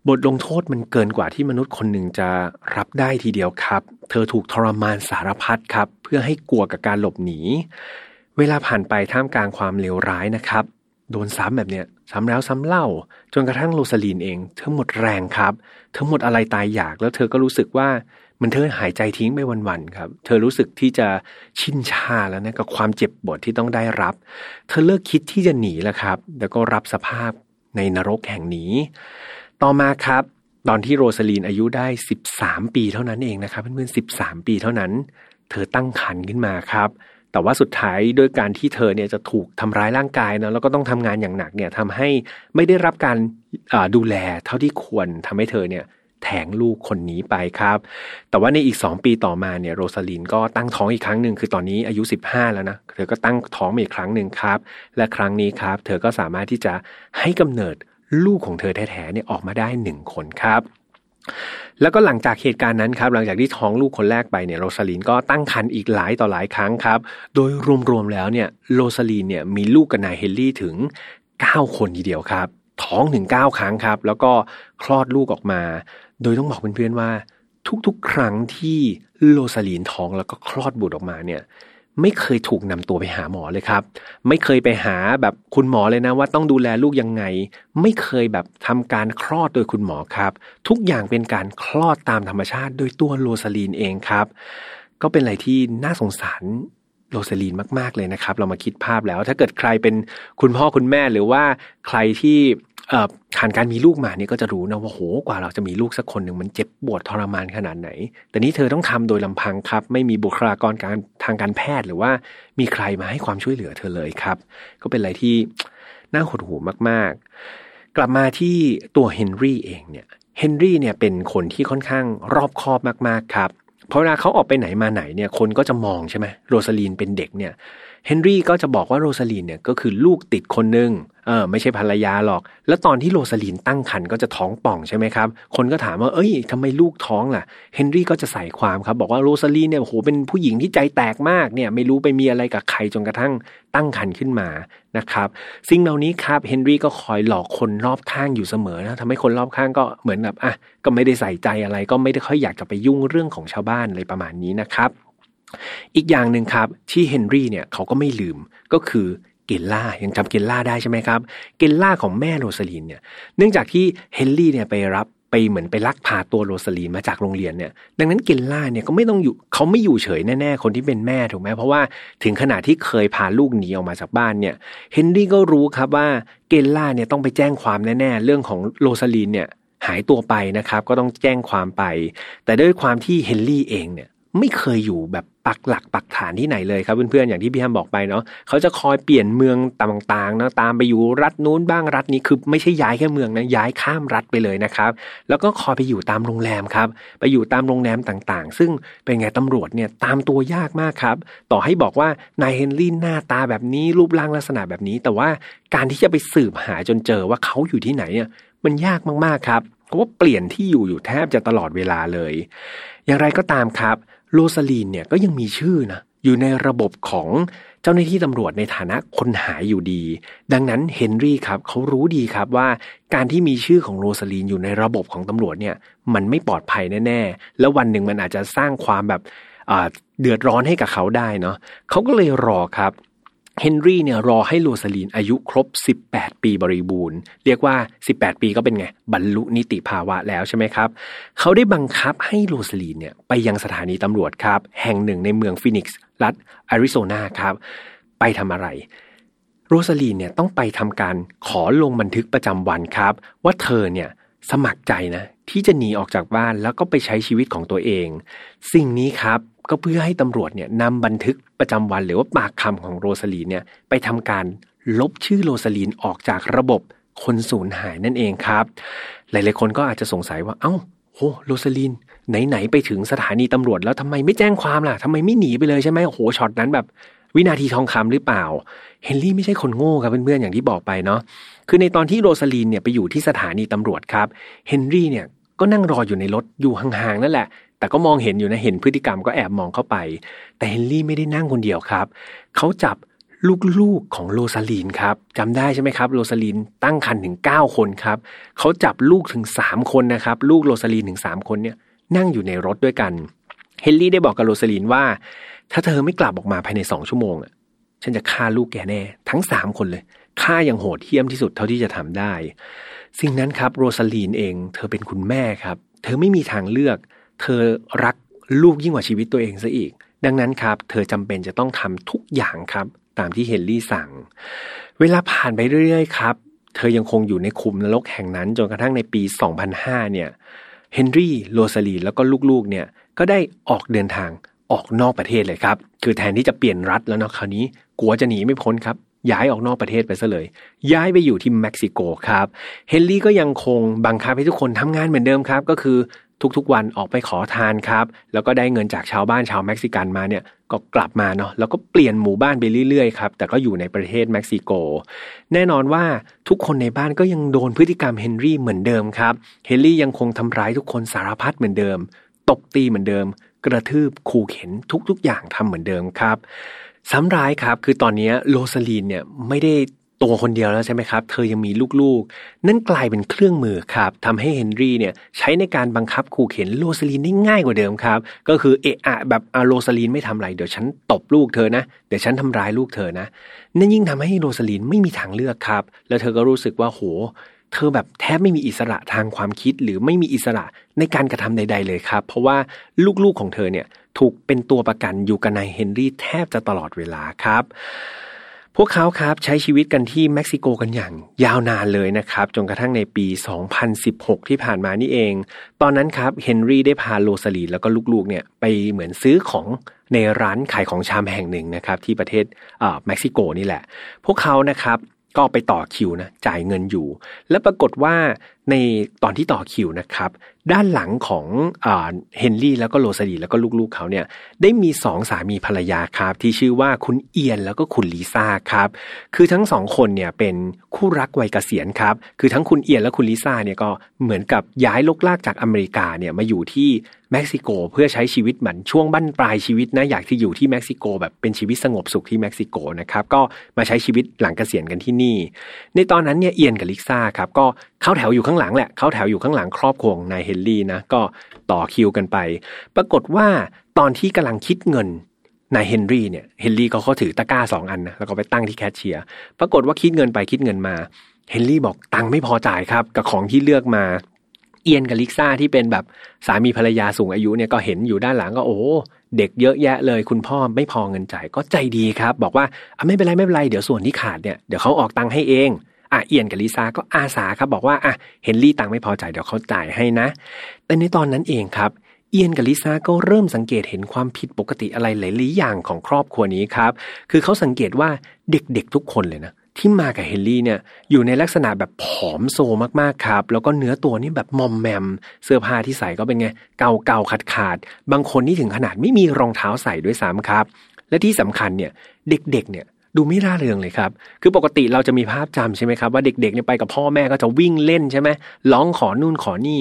บทลงโทษมันเกินกว่าที่มนุษย์คนหนึ่งจะรับได้ทีเดียวครับ เธอถูกทรมานสารพัดครับ เพื่อให้กลัวกับการหลบหนี เวลาผ่านไปท่ามกลางความเลวร้ายนะครับโดนซ้ำแบบเนี้ยซ้ำแล้วซ้ำเล่า จนกระทั่งโรซาลีนเอง เธอหมดแรงครับ เธอหมดอะไรตายอยากแล้วเธอก็รู้สึกว่า มันเธอหายใจทิ้งไปวันๆครับ เธอรู้สึกที่จะชินชาแล้วนะกับความเจ็บปวดที่ต้องได้รับ เธอเลิกคิดที่จะหนีแล้วครับ แล้วก็รับสภาพในนรกแห่งนี้ ต่อมาครับ ตอนที่โรซาลีนอายุได้ 13 ปีเท่านั้นเองนะครับเพื่อนๆ13 ปีเท่านั้น เธอตั้งครรภ์ขึ้นมาครับแต่ว่าสุดท้ายด้วยการที่เธอเนี่ยจะถูกทำร้ายร่างกายนะแล้วก็ต้องทำงานอย่างหนักเนี่ยทำให้ไม่ได้รับการดูแลเท่าที่ควรทำให้เธอเนี่ย แท้งลูกคนนี้ไปครับ แต่ว่าในอีก 2 ปีต่อมาเนี่ยโรซาลินก็ตั้งท้องอีกครั้งหนึ่งคือตอนนี้อายุ 15 แล้วนะเธอก็ตั้งท้องอีกครั้งหนึ่งครับ และครั้งนี้ครับ เธอก็สามารถที่จะให้กำเนิดลูกของเธอแท้ๆเนี่ยออกมาได้หนึ่งคนครับแล้วก็หลังจากเหตุการณ์นั้นครับหลังจากที่ท้องลูกคนแรกไปเนี่ยโรซาลินก็ตั้งครรภ์อีกหลายต่อหลายครั้งครับ โดยรวมๆแล้วเนี่ยโรซาลินเนี่ยมีลูกกับนายเฮนรี่ถึง 9 คนทีเดียวครับ ท้องถึง 9 ครั้งครับ แล้วก็คลอดลูกออกมา โดยต้องบอกเพื่อนๆว่า ทุกๆ ครั้งที่โรซาลีนท้องแล้วก็คลอดบุตรออกมาเนี่ยไม่เคยถูกนำตัวไปหาหมอเลยครับ ไม่เคยไปหาแบบคุณหมอเลยนะว่าต้องดูแลลูกยังไง ไม่เคยแบบทำการคลอดโดยคุณหมอครับ ทุกอย่างเป็นการคลอดตามธรรมชาติ โดยตัวโรซาลีนเองครับ ก็เป็นอะไรที่น่าสงสาร โรซาลีนมาก ๆ เลยนะครับ เรามาคิดภาพแล้ว ถ้าเกิดใครเป็นคุณพ่อคุณแม่หรือว่าใครที่ผ่านการมีลูกมาเนี่ยก็จะรู้นะว่าโหกว่าเราจะมีลูกสักคนหนึ่งมันเจ็บปวดทรมานขนาดไหน แต่นี้เธอต้องทำโดยลำพังครับ ไม่มีบุคลากรการทางการแพทย์หรือว่ามีใครมาให้ความช่วยเหลือเธอเลยครับ ก็เป็นอะไรที่น่าหดหู่มากๆ กลับมาที่ตัวเฮนรี่เองเนี่ยเฮนรี่เนี่ยเป็นคนที่ค่อนข้างรอบคอบมากๆครับ เพราะเวลาเขาออกไปไหนมาไหนเนี่ยคนก็จะมองใช่ไหมโรซาลีนเป็นเด็กเนี่ย เฮนรี่ก็จะบอกว่าโรซาลีนเนี่ยก็คือลูกติดคนหนึ่งเออไม่ใช่ภรรยาหรอก แล้วตอนที่โรสลีนตั้งครรภ์ก็จะท้องป่องใช่ไหมครับ คนก็ถามว่า เอ้ยทำไมลูกท้องล่ะ เฮนรี่ก็จะใส่ความครับ บอกว่าโรสลีนเนี่ยโหเป็นผู้หญิงที่ใจแตกมากเนี่ย ไม่รู้ไปมีอะไรกับใครจนกระทั่งตั้งครรภ์ขึ้นมานะครับ สิ่งเหล่านี้ครับ เฮนรี่ก็คอยหลอกคนรอบข้างอยู่เสมอนะทำให้คนรอบข้างก็เหมือนแบบอะก็ไม่ได้ใส่ใจอะไร ก็ไม่ได้ค่อยอยากจะไปยุ่งเรื่องของชาวบ้านอะไรประมาณนี้นะครับ อีกอย่างหนึ่งครับที่เฮนรี่เนี่ยเขาก็ไม่ลืมก็คือเกลล่ายังจำเกลล่าได้ใช่ไหมครับ เกลล่าของแม่โรสลีนเนี่ยเนื่องจากที่เฮนรี่เนี่ยไปรับไปเหมือนไปลักพาตัวโรสลีนมาจากโรงเรียนเนี่ย ดังนั้นเกลล่าเนี่ยก็ไม่ต้องอยู่เขาไม่อยู่เฉยแน่ๆคนที่เป็นแม่ถูกไหมเพราะว่าถึงขนาดที่เคยพาลูกหนีออกมาจากบ้านเนี่ยเฮนรี่ก็รู้ครับว่าเกลล่าเนี่ยต้องไปแจ้งความแน่ๆเรื่องของโรสลีนเนี่ยหายตัวไปนะครับ ก็ต้องแจ้งความไป แต่ด้วยความที่เฮนรี่เองเนี่ยไม่เคยอยู่แบบ ปักหลักปักฐานที่ไหนเลยครับเพื่อนๆอย่างที่พี่แฮมบอกไปเนาะเขาจะคอยเปลี่ยนเมืองต่างๆนะตามไปอยู่รัฐนู้นบ้างรัฐนี้คือไม่ใช่ย้ายแค่เมืองนะย้ายข้ามรัฐไปเลยนะครับ แล้วก็คอยไปอยู่ตามโรงแรมครับ ไปอยู่ตามโรงแรมต่างๆ ซึ่งเป็นไงตำรวจเนี่ยตามตัวยากมากครับ ต่อให้บอกว่านายเฮนรี่หน้าตาแบบนี้รูปร่างลักษณะแบบนี้ แต่ว่าการที่จะไปสืบหาจนเจอว่าเขาอยู่ที่ไหนเนี่ยมันยากมากๆครับเพราะว่าเปลี่ยนที่อยู่อยู่แทบจะตลอดเวลาเลย อย่างไรก็ตามครับ โรซาลีนเนี่ยก็ยังมีชื่อนะอยู่ในระบบของเจ้าหน้าที่ตำรวจในฐานะคนหายอยู่ดี ดังนั้นเฮนรี่ครับเขารู้ดีครับว่าการที่มีชื่อของโรซาลีนอยู่ในระบบของตำรวจเนี่ยมันไม่ปลอดภัยแน่ๆ แล้ววันหนึ่งมันอาจจะสร้างความแบบเดือดร้อนให้กับเขาได้เนาะเขาก็เลยรอครับ เฮนรี่เนี่ยรอให้โรสลีนอายุครบ 18 ปีบริบูรณ์ เรียกว่า 18 ปีก็เป็นไง บรรลุนิติภาวะแล้วใช่ไหมครับ เขาได้บังคับให้โรสลีนเนี่ยไปยังสถานีตำรวจครับ แห่งหนึ่งในเมืองฟีนิกซ์รัฐแอริโซนาครับ ไปทำอะไร โรสลีนเนี่ยต้องไปทำการขอลงบันทึกประจำวันครับ ว่าเธอเนี่ยสมัครใจนะที่จะหนีออกจากบ้านแล้วก็ไปใช้ชีวิตของตัวเอง สิ่งนี้ครับ ก็เพื่อให้ตำรวจเนี่ยนำบันทึกประจำวันหรือว่าปากคำของโรสลีนเนี่ยไปทำการลบชื่อโรสลีนออกจากระบบคนสูญหายนั่นเองครับ หลายๆคนก็อาจจะสงสัยว่าเอ้าโหโรสลีนไหนๆไปถึงสถานีตำรวจแล้วทำไมไม่แจ้งความล่ะทำไมไม่หนีไปเลยใช่ไหมโอ้โหช็อตนั้นแบบ วินาทีทองคำหรือเปล่า เฮนรี่ไม่ใช่คนโง่ครับเพื่อนๆอย่างที่บอกไปเนาะคือในตอนที่โรสลีนเนี่ยไปอยู่ที่สถานีตำรวจครับ เฮนรี่เนี่ยก็นั่งรออยู่ในรถอยู่ห่างๆนั่นแหละ แต่ก็มองเห็นอยู่นะเห็นพฤติกรรมก็แอบมองเข้าไป แต่เฮนรี่ไม่ได้นั่งคนเดียวครับ เขาจับลูกๆของโรซาลีนครับจำได้ใช่ไหมครับ โรซาลีนตั้งครรภ์ถึง 9 คนครับเขาจับลูกถึง 3 คนนะครับ ลูกโรซาลีนถึง 3 คนเนี่ยนั่งอยู่ในรถด้วยกันเฮนรี่ได้บอกกับโรซาลีนว่า ถ้าเธอไม่กลับออกมาภายในสองชั่วโมงอะฉันจะฆ่าลูกแกแน่ ทั้งสามคนเลยฆ่าอย่างโหดเหี้ยมที่สุดเท่าที่จะทำได้ สิ่งนั้นครับโรซาลีนเอง เธอเป็นคุณแม่ครับ เธอไม่มีทางเลือก เธอรักลูกยิ่งกว่าชีวิตตัวเองซะอีก ดังนั้นครับ เธอจำเป็นจะต้องทำทุกอย่างครับ ตามที่เฮนรี่สั่ง เวลาผ่านไปเรื่อยๆ ครับ เธอยังคงอยู่ในคุมนรกแห่งนั้นจนกระทั่งในปี 2005 เนี่ยเฮนรี่โรซาลีแล้วก็ลูกๆ เนี่ยก็ได้ออกเดินทางออกนอกประเทศเลยครับ คือแทนที่จะเปลี่ยนรัฐแล้วเนาะคราวนี้กลัวจะหนีไม่พ้นครับ ย้ายออกนอกประเทศไปซะเลย ย้ายไปอยู่ที่เม็กซิโกครับ เฮนรี่ก็ยังคงบังคับให้ทุกคนทำงานเหมือนเดิมครับ ก็คือ ทุกๆวันออกไปขอทานครับ แล้วก็ได้เงินจากชาวบ้านชาวเม็กซิกันมาเนี่ยก็กลับมาเนาะแล้วก็เปลี่ยนหมู่บ้านไปเรื่อยๆครับแต่ก็อยู่ในประเทศเม็กซิโก แน่นอนว่าทุกคนในบ้านก็ยังโดนพฤติกรรมเฮนรี่เหมือนเดิมครับเฮนรี่ยังคงทำร้ายทุกคนสารพัดเหมือนเดิม ตบตีเหมือนเดิม กระทืบขู่เข็นทุกๆอย่างทำเหมือนเดิมครับซ้ำร้ายครับคือตอนนี้โรซาลีนเนี่ยไม่ได้ ตัวคนเดียวแล้วใช่ไหมครับ เธอยังมีลูกๆ นั่นกลายเป็นเครื่องมือครับทำให้เฮนรี่เนี่ยใช้ในการบังคับขู่เข็นโรสลีนได้ง่ายกว่าเดิมครับ ก็คือเอะอะแบบอาโรสลีนไม่ทำอะไร เดี๋ยวฉันตบลูกเธอนะ เดี๋ยวฉันทำร้ายลูกเธอนะ นั่นยิ่งทำให้โรสลีนไม่มีทางเลือกครับ แล้วเธอก็รู้สึกว่าโห เธอแบบแทบไม่มีอิสระทางความคิดหรือไม่มีอิสระในการกระทำใด ๆ เลยครับ เพราะว่าลูกๆของเธอเนี่ยถูกเป็นตัวประกันอยู่กับนายเฮนรี่แทบจะตลอดเวลาครับ พวกเขาครับใช้ชีวิตกันที่เม็กซิโกกันอย่างยาวนานเลยนะครับ จนกระทั่งในปี 2016 ที่ผ่านมานี่เอง ตอนนั้นครับเฮนรี่ได้พาโรซาลีแล้วก็ลูกๆเนี่ยไปเหมือนซื้อของในร้านขายของชามแห่งหนึ่งนะครับ ที่ประเทศเม็กซิโกนี่แหละ พวกเขานะครับก็ไปต่อคิวนะจ่ายเงินอยู่ และปรากฏว่าในตอนที่ต่อคิวนะครับ ด้านหลังของเฮนรี่แล้วก็โรซาลีแล้วก็ลูกๆเขาเนี่ยได้มีสองสามีภรรยาครับที่ชื่อว่าคุณเอียนแล้วก็คุณลิซ่าครับคือทั้งสองคนเนี่ยเป็นคู่รักวัยเกษียณครับคือทั้งคุณเอียนและคุณลิซ่าเนี่ยก็เหมือนกับย้ายรกรากจากอเมริกาเนี่ยมาอยู่ที่เม็กซิโกเพื่อใช้ชีวิตเหมือนช่วงบั้นปลายชีวิตนะอยากที่อยู่ที่เม็กซิโกแบบเป็นชีวิตสงบสุขที่เม็กซิโกนะครับก็มาใช้ชีวิตหลังเกษียณกันที่นี่ ในตอนนั้นเนี่ยเอียนกับลิซ่าครับก็เข้าแถวอยู่ข้างหลังแหละเข้าแถวอยู่ข้างหลังครอบครัวนายเฮนรี่นะก็ต่อคิวกันไป ปรากฏว่าตอนที่กำลังคิดเงินนายเฮนรี่เนี่ยเฮนรี่ก็เขาถือตะกร้าสองอันนะแล้วก็ไปตั้งที่แคชเชียร์ปรากฏว่าคิดเงินไปคิดเงินมาเฮนรี่บอกตังค์ไม่พอจ่ายครับ กับของที่เลือกมาเอียนกับลิซ่าที่เป็นแบบสามีภรรยาสูงอายุเนี่ยก็เห็นอยู่ด้านหลังก็โอ้เด็กเยอะแยะเลย คุณพ่อไม่พอเงินจ่ายก็ใจดีครับ บอกว่าไม่เป็นไรไม่เป็นไรเดี๋ยวส่วนที่ขาดเนี่ยเดี๋ยวเขาออกตังค์ให้เอง อะเอียนกับลิซ่าก็อาสาครับบอกว่าอะเฮนรี่ตังไม่พอจ่ายเดี๋ยวเขาจ่ายให้นะ แต่ในตอนนั้นเองครับเอียนกับลิซ่าก็เริ่มสังเกตเห็นความผิดปกติอะไรหลายๆอย่างของครอบครัวนี้ครับ คือเขาสังเกตว่าเด็กๆทุกคนเลยนะที่มากับเฮนรี่เนี่ยอยู่ในลักษณะแบบผอมโซมากๆครับ แล้วก็เนื้อตัวนี่แบบมอมแมม เสื้อผ้าที่ใส่ก็เป็นไงเก่าเก่าขาดขาดบางคนนี่ถึงขนาดไม่มีรองเท้าใส่ด้วยซ้ำครับ และที่สำคัญเนี่ยเด็กๆเนี่ย ดูไม่ร่าเริงเลยครับ คือปกติเราจะมีภาพจำใช่ไหมครับว่าเด็กๆเนี่ยไปกับพ่อแม่ก็จะวิ่งเล่นใช่ไหมร้องขอนู่นขอนี่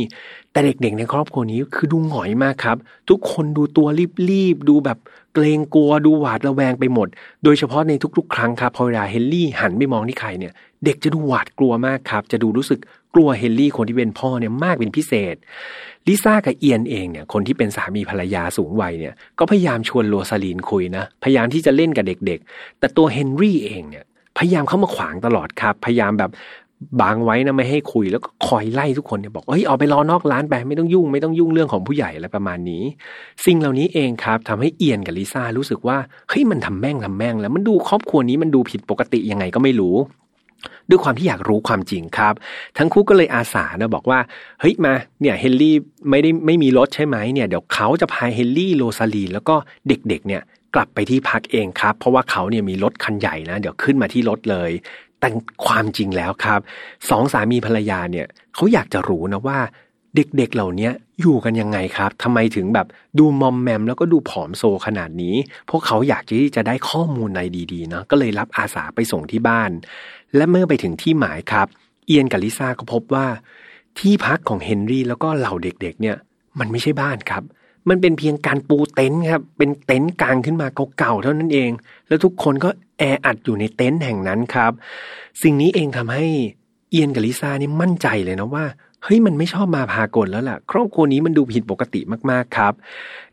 แต่เด็กๆ ในครอบครัวนี้คือดูหงอยมากครับ ทุกคนดูตัวรีบๆ ดูแบบเกรงกลัวดูหวาดระแวงไปหมด โดยเฉพาะในทุกๆ ครั้งครับพอเวลาเฮนรี่หันไปมองที่ใครเนี่ย เด็กจะดูหวาดกลัวมากครับ จะดูรู้สึก กลัวเฮนรี่คนที่เป็นพ่อเนี่ยมากเป็นพิเศษ ลิซ่ากับเอียนเองเนี่ยคนที่เป็นสามีภรรยาสูงวัยเนี่ยก็พยายามชวนโรซาลีนคุยนะ พยายามที่จะเล่นกับเด็กๆ แต่ตัวเฮนรี่เองเนี่ยพยายามเข้ามาขวางตลอดครับ พยายามแบบบางไว้นะไม่ให้คุยแล้วก็คอยไล่ทุกคนเนี่ยบอกเฮ้ยเอาไปรอนอกร้านไปไม่ต้องยุ่งไม่ต้องยุ่งเรื่องของผู้ใหญ่อะไรประมาณนี้ สิ่งเหล่านี้เองครับทำให้เอียนกับลิซ่ารู้สึกว่าเฮ้ยมันทำแม่งทำแม่งแล้วมันดูครอบครัวนี้มันดูผิดปกติยังไงก็ไม่รู้ ด้วยความที่อยากรู้ความจริงครับ ทั้งคู่ก็เลยอาสานะบอกว่าเฮ้ยมาเนี่ยเฮนรี่ไม่ได้ไม่มีรถใช่ไหมเนี่ยเดี๋ยวเขาจะพาเฮนรี่โรซาลีแล้วก็เด็กๆเนี่ยกลับไปที่พักเองครับ เพราะว่าเขาเนี่ยมีรถคันใหญ่นะ เดี๋ยวขึ้นมาที่รถเลยแต่ความจริงแล้วครับสองสามีภรรยาเนี่ยเขาอยากจะรู้นะว่า เด็กๆเหล่านี้อยู่กันยังไงครับทำไมถึงแบบดูมอมแมม แล้วก็ดูผอมโซขนาดนี้ พวกเขาอยากที่จะได้ข้อมูลในดีๆนะก็เลยรับอาสาไปส่งที่บ้าน และเมื่อไปถึงที่หมายครับ เอียนกับลิซ่าก็พบว่า ที่พักของเฮนรี่แล้วก็เหล่าเด็กๆ เนี่ย มันไม่ใช่บ้านครับ มันเป็นเพียงการปูเต็นท์ครับ เป็นเต็นท์กลางขึ้นมาเก่าๆเท่านั้นเอง แล้วทุกคนก็แออัดอยู่ในเต็นท์แห่งนั้นครับ สิ่งนี้เองทำให้เอียนกับลิซ่านี่มั่นใจเลยนะว่าเฮ้ยมันไม่ชอบมาพากลแล้วล่ะ ครอบครัวนี้มันดูผิดปกติมากๆครับ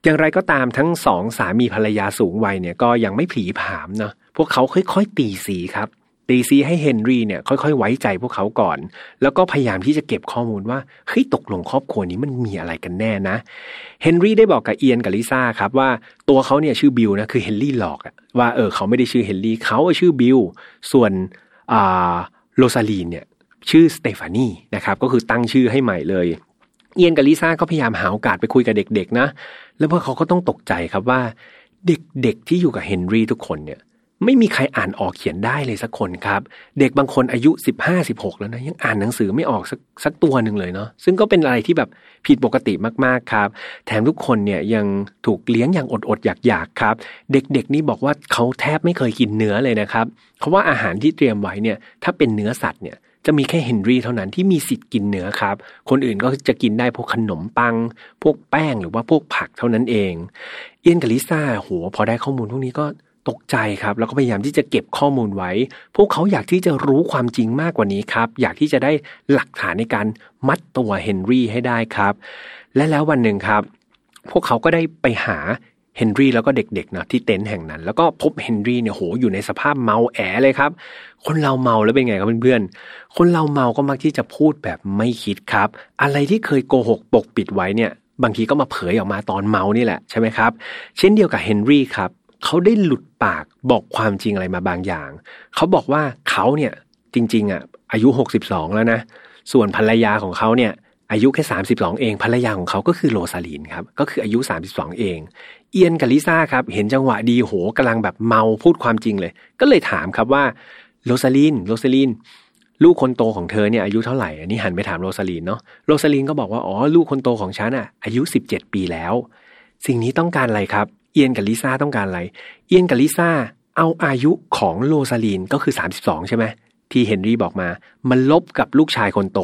อย่างไรก็ตามทั้งสองสามีภรรยาสูงวัยเนี่ยก็ยังไม่ผลีผลามเนาะพวกเขาค่อยๆตีซี้ครับ ตีซี้ให้เฮนรี่เนี่ยค่อยๆ ไว้ใจพวกเขาก่อน แล้วก็พยายามที่จะเก็บข้อมูลว่าเฮ้ยตกลงครอบครัวนี้มันมีอะไรกันแน่นะเฮนรี่ได้บอกกับเอียนกับลิซ่าครับว่าตัวเขาเนี่ยชื่อบิลนะคือเฮนรี่หลอกว่าเออเขาไม่ได้ชื่อเฮนรี่เขาชื่อบิลส่วนอ่าโรซาลีนเนี่ยชื่อสเตฟานีนะครับก็คือตั้งชื่อให้ใหม่เลยเอียนกับลิซ่าก็พยายามหาโอกาสไปคุยกับเด็กๆนะ แล้วพวกเขาก็ต้องตกใจครับว่า เด็กๆที่อยู่กับเฮนรี่ทุกคนเนี่ย ไม่มีใครอ่านออกเขียนได้เลยสักคนครับ เด็กบางคนอายุ15-16แล้วนะยังอ่านหนังสือไม่ออกสักสักตัวหนึ่งเลยเนาะซึ่งก็เป็นอะไรที่แบบผิดปกติมากๆครับ แถมทุกคนเนี่ยยังถูกเลี้ยงอย่างอดๆอยากๆครับ เด็กๆนี่บอกว่าเขาแทบไม่เคยกินเนื้อเลยนะครับเพราะว่าอาหารที่เตรียมไว้เนี่ยถ้าเป็นเนื้อสัตว์เนี่ยจะมีแค่เฮนรี่เท่านั้นที่มีสิทธิ์กินเนื้อครับ คนอื่นก็จะกินได้พวกขนมปัง พวกแป้งหรือว่าพวกผักเท่านั้นเอง เอียนกับลิซ่าโหพอได้ข้อมูลพวกนี้ก็ ตกใจครับ แล้วก็พยายามที่จะเก็บข้อมูลไว้ พวกเขาอยากที่จะรู้ความจริงมากกว่านี้ครับ อยากที่จะได้หลักฐานในการมัดตัวเฮนรี่ให้ได้ครับ และแล้ววันหนึ่งครับ พวกเขาก็ได้ไปหาเฮนรี่แล้วก็เด็กๆนะที่เต็นท์แห่งนั้น แล้วก็พบเฮนรี่เนี่ยโหอยู่ในสภาพเมาแอเลยครับ คนเราเมาแล้วเป็นไงครับเพื่อนๆ คนเราเมาก็มักที่จะพูดแบบไม่คิดครับ อะไรที่เคยโกหกปกปิดไว้เนี่ยบางทีก็มาเผยออกมาตอนเมานี่แหละใช่ไหมครับ เช่นเดียวกับเฮนรี่ครับ เขาได้หลุดปากบอกความจริงอะไรมาบางอย่าง เขาบอกว่าเขาเนี่ยจริงๆอะอายุ 62 แล้วนะ ส่วนภรรยาของเขาเนี่ยอายุแค่ 32 เอง ภรรยาของเขาก็คือโรซาลีนครับ ก็คืออายุ 32 เอง เอียนกับลิซ่าครับ เห็นจังหวะดีโหกำลังแบบเมาพูดความจริงเลย ก็เลยถามครับว่าโรซาลินโรซาลินลูกคนโตของเธอเนี่ยอายุเท่าไหร่ อันนี้หันไปถามโรซาลีนเนาะ โรซาลีนก็บอกว่า อ๋อ ลูกคนโตของฉันอะอายุ 17 ปีแล้ว สิ่งนี้ต้องการอะไรครับ เอียนกับลิซ่าต้องการอะไร เอียนกับลิซ่าเอาอายุของโรซาลีนก็คือ 32 ใช่ไหมที่เฮนรี่บอกมา มันลบกับลูกชายคนโต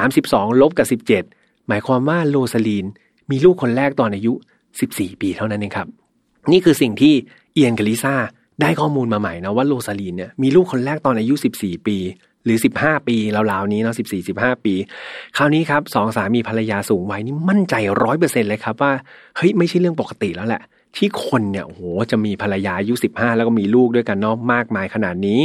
32 ลบกับ 17 หมายความว่าโรซาลีนมีลูกคนแรกตอนอายุ 14 ปีเท่านั้นเองครับ นี่คือสิ่งที่เอียนกับลิซ่าได้ข้อมูลมาใหม่นะว่าโรซาลีนเนี่ยมีลูกคนแรกตอนอายุ 14 ปี หรือ 15 ปีราวๆนี้เนาะ14 15 ปี คราวนี้ครับสองสามีภรรยาสูงวัยนี่มั่นใจร้อยเปอร์เซ็นต์เลยครับว่าเฮ้ยไม่ใช่เรื่องปกติแล้วแหละ ที่คนเนี่ยโหจะมีภรรยาอายุ15แล้วก็มีลูกด้วยกันเนาะมากมายขนาดนี้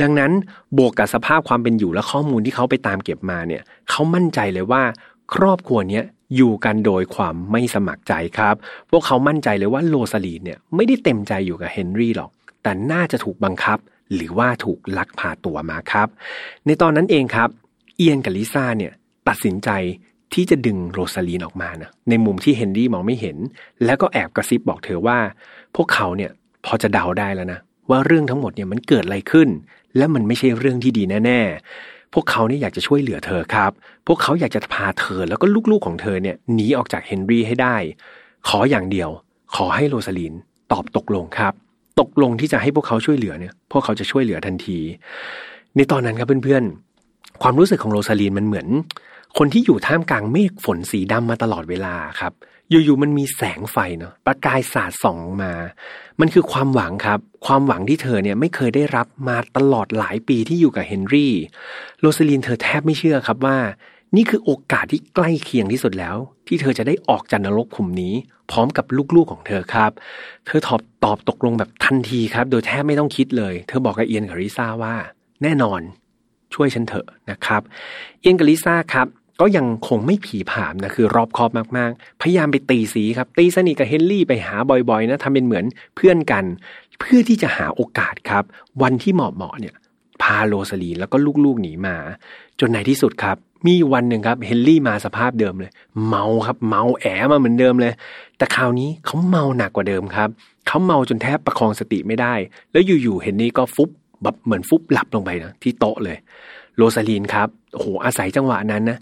ดังนั้นบวกกับสภาพความเป็นอยู่และข้อมูลที่เขาไปตามเก็บมาเนี่ยเขามั่นใจเลยว่า ครอบครัวเนี้ยอยู่กันโดยความไม่สมัครใจครับ พวกเขามั่นใจเลยว่าโรซาลีนเนี่ยไม่ได้เต็มใจอยู่กับเฮนรี่หรอก แต่น่าจะถูกบังคับ หรือว่าถูกลักพาตัวมาครับ ในตอนนั้นเองครับ เอียนกับลิซ่าเนี่ยตัดสินใจ ที่จะดึงโรซาลีนออกมานะในมุมที่เฮนรี่มองไม่เห็น แล้วก็แอบกระซิบบอกเธอว่า พวกเขาเนี่ยพอจะเดาได้แล้วนะว่าเรื่องทั้งหมดเนี่ยมันเกิดอะไรขึ้น และมันไม่ใช่เรื่องที่ดีแน่ๆ พวกเขาเนี่ยอยากจะช่วยเหลือเธอครับ พวกเขาอยากจะพาเธอแล้วก็ลูกๆของเธอเนี่ยหนีออกจากเฮนรี่ให้ได้ ขออย่างเดียว ขอให้โรซาลีนตอบตกลงครับ ตกลงที่จะให้พวกเขาช่วยเหลือเนี่ย พวกเขาจะช่วยเหลือทันที ในตอนนั้นครับเพื่อนๆ ความรู้สึกของโรซาลีนมันเหมือน คนที่อยู่ท่ามกลางเมฆฝนสีดำมาตลอดเวลาครับ อยู่ๆมันมีแสงไฟเนาะประกายสาดส่องมา มันคือความหวังครับ ความหวังที่เธอเนี่ยไม่เคยได้รับมาตลอดหลายปีที่อยู่กับเฮนรี่โรซาลีนเธอแทบไม่เชื่อครับว่า นี่คือโอกาสที่ใกล้เคียงที่สุดแล้ว ที่เธอจะได้ออกจากนรกขุมนี้ พร้อมกับลูกๆของเธอครับ เธอตอบตอบตกลงแบบทันทีครับ โดยแทบไม่ต้องคิดเลย เธอบอกกับเอียนกับลิซ่าว่า แน่นอนช่วยฉันเถอะนะครับ เอียนกับลิซ่าครับ ก็ยังคงไม่ผีผามนะคือรอบคอบมากๆ พยายามไปตีสีครับตีสนิทกับเฮนรี่ไปหาบ่อยๆนะทำเป็นเหมือนเพื่อนกัน เพื่อที่จะหาโอกาสครับ วันที่เหมาะๆเนี่ยพาโรสลีนแล้วก็ลูกๆหนีมา จนในที่สุดครับ มีวันหนึ่งครับเฮนรี่มาสภาพเดิมเลย เมาครับเมาแอมาเหมือนเดิมเลย แต่คราวนี้เขาเมาหนักกว่าเดิมครับเขาเมาจนแทบประคองสติไม่ได้ แล้วอยู่ๆเฮนรี่ก็ฟุบแบบเหมือนฟุบหลับลงไปนะที่โต๊ะเลย โรซาลีนครับโอ้โหอาศัยจังหวะนั้นนะ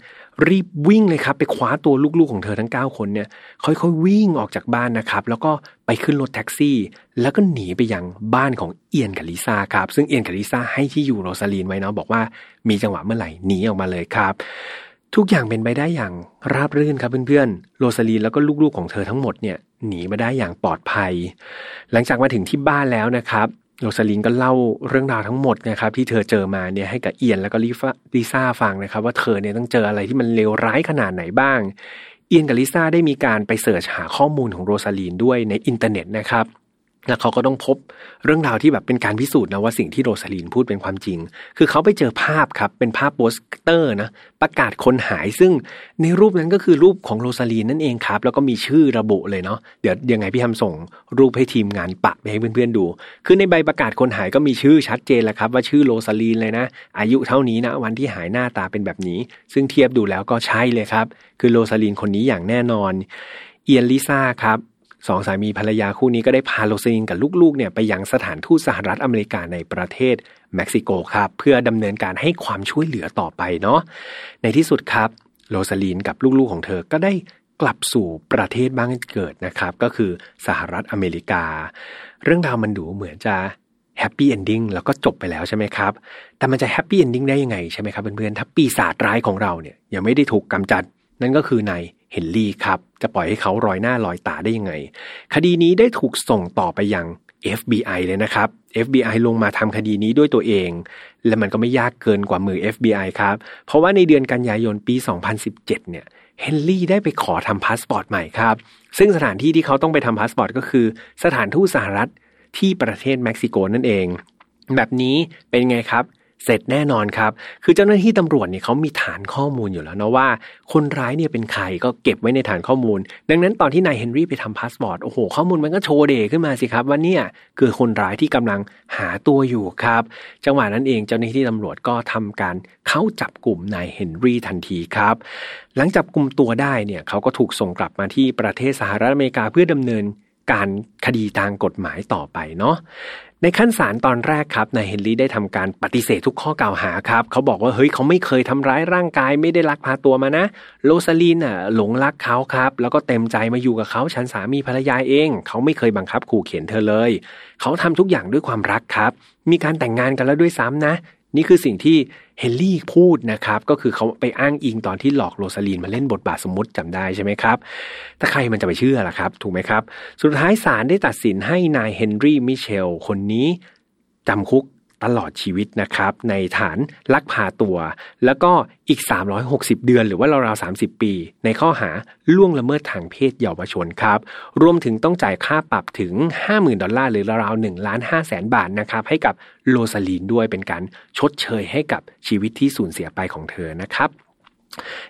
รีบวิ่งเลยครับ ไปคว้าตัวลูกๆของเธอทั้ง 9 คนเนี่ยค่อยๆวิ่งออกจากบ้านนะครับ แล้วก็ไปขึ้นรถแท็กซี่ แล้วก็หนีไปยังบ้านของเอียนกับลิซ่าครับ ซึ่งเอียนกับลิซ่าให้ที่อยู่โรซาลีนไว้เนาะบอกว่ามีจังหวะเมื่อไหร่หนีออกมาเลยครับ ทุกอย่างเป็นไปได้อย่างราบรื่นครับเพื่อนๆโรซาลีนแล้วก็ลูกๆของเธอทั้งหมดเนี่ยหนีมาได้อย่างปลอดภัย หลังจากมาถึงที่บ้านแล้วนะครับ โรซาลินก็เล่าเรื่องราวทั้งหมดนะครับที่เธอเจอมาเนี่ยให้กับเอียนแล้วก็ลิซ่าฟังนะครับ ว่าเธอเนี่ยต้องเจออะไรที่มันเลวร้ายขนาดไหนบ้าง เอียนกับลิซ่าได้มีการไป search หาข้อมูลของโรซาลีนด้วยในอินเทอร์เน็ตนะครับ แล้วเขาก็ต้องพบเรื่องราวที่แบบเป็นการพิสูจน์นะว่าสิ่งที่โรซาลีนพูดเป็นความจริง คือเขาไปเจอภาพครับเป็นภาพโปสเตอร์นะประกาศคนหายซึ่งในรูปนั้นก็คือรูปของโรซาลีนนั่นเองครับ แล้วก็มีชื่อระบุเลยเนาะเดี๋ยวยังไงพี่แฮมส่งรูปให้ทีมงานแปะไปให้เพื่อนๆดู คือในใบประกาศคนหายก็มีชื่อชัดเจนแล้วครับ ว่าชื่อโรซาลีนเลยนะ อายุเท่านี้นะวันที่หายหน้าตาเป็นแบบนี้ ซึ่งเทียบดูแล้วก็ใช่เลยครับ คือโรซาลีนคนนี้อย่างแน่นอน เอียนลิซ่าครับ สองสามีภรรยาคู่นี้ก็ได้พาโรซาลินกับลูกๆเนี่ยไปยังสถานทูตสหรัฐอเมริกาในประเทศเม็กซิโกครับ เพื่อดำเนินการให้ความช่วยเหลือต่อไปเนาะในที่สุดครับโรซาลินกับลูกๆของเธอก็ได้กลับสู่ประเทศบ้านเกิดนะครับ ก็คือสหรัฐอเมริกา เรื่องราวมันดูเหมือนจะ happy ending แล้วก็จบไปแล้วใช่ไหมครับ แต่มันจะ happy ending ได้ยังไงใช่ไหมครับเพื่อนๆถ้าปีศาจร้ายของเราเนี่ยยังไม่ได้ถูกกำจัด นั่นก็คือนาย เฮนรี่ครับ จะปล่อยให้เขาลอยหน้าลอยตาได้ยังไง คดีนี้ได้ถูกส่งต่อไปยัง FBI เลยนะครับ FBI ลงมาทำคดีนี้ด้วยตัวเอง และมันก็ไม่ยากเกินกว่ามือ FBI ครับ เพราะว่าในเดือนกันยายนปี 2017 เนี่ยเฮนรี่ได้ไปขอทำพาสปอร์ตใหม่ครับ ซึ่งสถานที่ที่เขาต้องไปทำพาสปอร์ตก็คือ สถานทูตสหรัฐที่ประเทศเม็กซิโกนั่นเอง แบบนี้เป็นไงครับ เสร็จแน่นอนครับ คือเจ้าหน้าที่ตำรวจเนี่ยเขามีฐานข้อมูลอยู่แล้วนะว่า คนร้ายเนี่ยเป็นใครก็เก็บไว้ในฐานข้อมูล ดังนั้นตอนที่นายเฮนรี่ไปทำพาสปอร์ตโอ้โหข้อมูลมันก็โชว์เด่ขึ้นมาสิครับว่าเนี่ยคือคนร้ายที่กำลังหาตัวอยู่ครับ จังหวะนั้นเองเจ้าหน้าที่ตำรวจก็ทำการเข้าจับกลุ่มนายเฮนรี่ทันทีครับ หลังจับกลุ่มตัวได้เนี่ยเขาก็ถูกส่งกลับมาที่ประเทศสหรัฐอเมริกาเพื่อดำเนิน การคดีทางกฎหมายต่อไปเนาะในขั้นศาลตอนแรกครับนายเฮนรี่ได้ทำการปฏิเสธทุกข้อกล่าวหาครับ เขาบอกว่าเฮ้ยเขาไม่เคยทำร้ายร่างกายไม่ได้ลักพาตัวมานะโรซาลีนอะหลงรักเขาครับ แล้วก็เต็มใจมาอยู่กับเขาฉันสามีภรรยาเอง เขาไม่เคยบังคับขู่เข็นเธอเลย เขาทำทุกอย่างด้วยความรักครับ มีการแต่งงานกันแล้วด้วยซ้ำนะ นี่คือสิ่งที่เฮนรี่พูดนะครับ ก็คือเขาไปอ้างอิงตอนที่หลอกโรซาลีนมาเล่นบทบาทสมมติจำได้ใช่ไหมครับ ถ้าใครมันจะไปเชื่อล่ะครับ ถูกไหมครับ สุดท้ายศาลได้ตัดสินให้นายเฮนรี่มิเชล คนนี้จำคุก ตลอดชีวิตนะครับ ในฐานลักพาตัว แล้วก็อีก 360 เดือน หรือว่าราวๆ30 ปี ในข้อหาล่วงละเมิดทางเพศเยาวชนครับ รวมถึงต้องจ่ายค่าปรับถึง 50,000 ดอลลาร์หรือราวๆ1ล้าน5แสนบาทนะครับ ให้กับโรซาลีนด้วยเป็นการชดเชยให้กับชีวิตที่สูญเสียไปของเธอนะครับ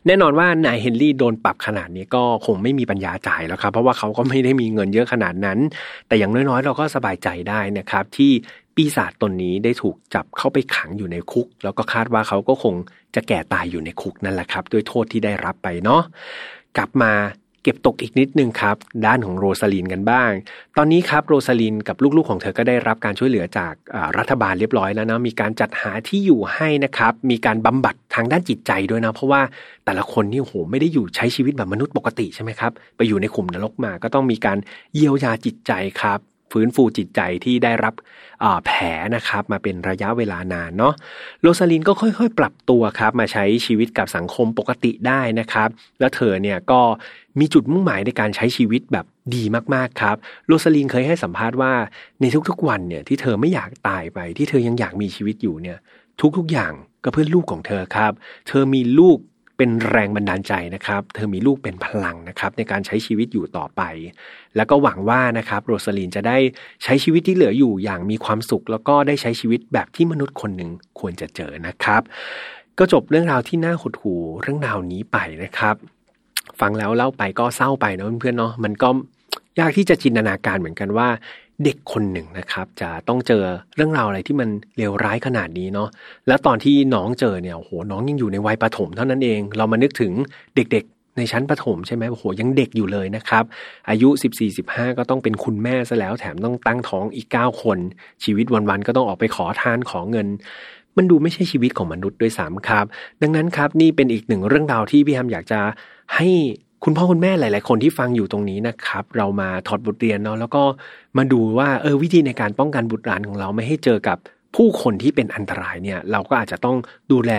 แน่นอนว่านายเฮนรี่โดนปรับขนาดนี้ก็คงไม่มีปัญญาจ่ายแล้วครับ เพราะว่าเขาก็ไม่ได้มีเงินเยอะขนาดนั้น แต่อย่างน้อยๆ เราก็สบายใจได้นะครับ ที่ ปีศาจตนนี้ได้ถูกจับเข้าไปขังอยู่ในคุก แล้วก็คาดว่าเขาก็คงจะแก่ตายอยู่ในคุกนั่นแหละครับ ด้วยโทษที่ได้รับไปเนาะกลับมาเก็บตกอีกนิดนึงครับ ด้านของโรซาลินกันบ้าง ตอนนี้ครับโรซาลินกับลูกๆของเธอก็ได้รับการช่วยเหลือจากรัฐบาลเรียบร้อยแล้วนะมีการจัดหาที่อยู่ให้นะครับ มีการบำบัดทางด้านจิตใจด้วยนะ เพราะว่าแต่ละคนนี่โหไม่ได้อยู่ใช้ชีวิตแบบมนุษย์ปกติใช่ไหมครับไปอยู่ในขุมนรกมาก็ต้องมีการเยียวยาจิตใจครับ ฟื้นฟูจิตใจที่ได้รับ แผลนะครับมาเป็นระยะเวลานานเนาะโรซาลินก็ค่อยๆ ปรับตัวครับมาใช้ชีวิตกับสังคมปกติได้นะครับ แล้วเธอเนี่ยก็มีจุดมุ่งหมายในการใช้ชีวิตแบบดีมากๆครับ โรซาลินเคยให้สัมภาษณ์ว่าในทุกๆวันเนี่ยที่เธอไม่อยากตายไปที่เธอยังอยากมีชีวิตอยู่เนี่ยทุกๆอย่างก็เพื่อลูกของเธอครับ เธอมีลูก เป็นแรงบันดาลใจนะครับ เธอมีลูกเป็นพลังนะครับในการใช้ชีวิตอยู่ต่อไป แล้วก็หวังว่านะครับโรสลินจะได้ใช้ชีวิตที่เหลืออยู่อย่างมีความสุข แล้วก็ได้ใช้ชีวิตแบบที่มนุษย์คนหนึ่งควรจะเจอนะครับ ก็จบเรื่องราวที่น่าหดหู่เรื่องราวนี้ไปนะครับ ฟังแล้วเล่าไปก็เศร้าไปนะเพื่อนๆเนาะมันก็ยากที่จะจินตนาการเหมือนกันว่า เด็กคนหนึ่งนะครับ จะต้องเจอเรื่องราวอะไรที่มันเลวร้ายขนาดนี้เนาะแล้วตอนที่น้องเจอเนี่ยโหน้องยังอยู่ในวัยประถมเท่านั้นเอง เรามานึกถึงเด็กๆในชั้นประถมใช่ไหมโอ้โหยังเด็กอยู่เลยนะครับ อายุ 14-15 ก็ต้องเป็นคุณแม่ซะแล้วแถมต้องตั้งท้องอีก 9 คน ชีวิตวันๆก็ต้องออกไปขอทานขอเงิน มันดูไม่ใช่ชีวิตของมนุษย์ด้วยซ้ำครับ ดังนั้นครับนี่เป็นอีกหนึ่งเรื่องราวที่พี่ฮัมอยากจะให้ คุณพ่อคุณแม่หลาย ๆ คนที่ฟังอยู่ตรงนี้นะครับ เรามาถอดบทเรียนเนาะแล้วก็มาดูว่าเออวิธีในการป้องกันบุตรหลานของเราไม่ให้เจอกับผู้คนที่เป็นอันตรายเนี่ยเราก็อาจจะต้องดูแล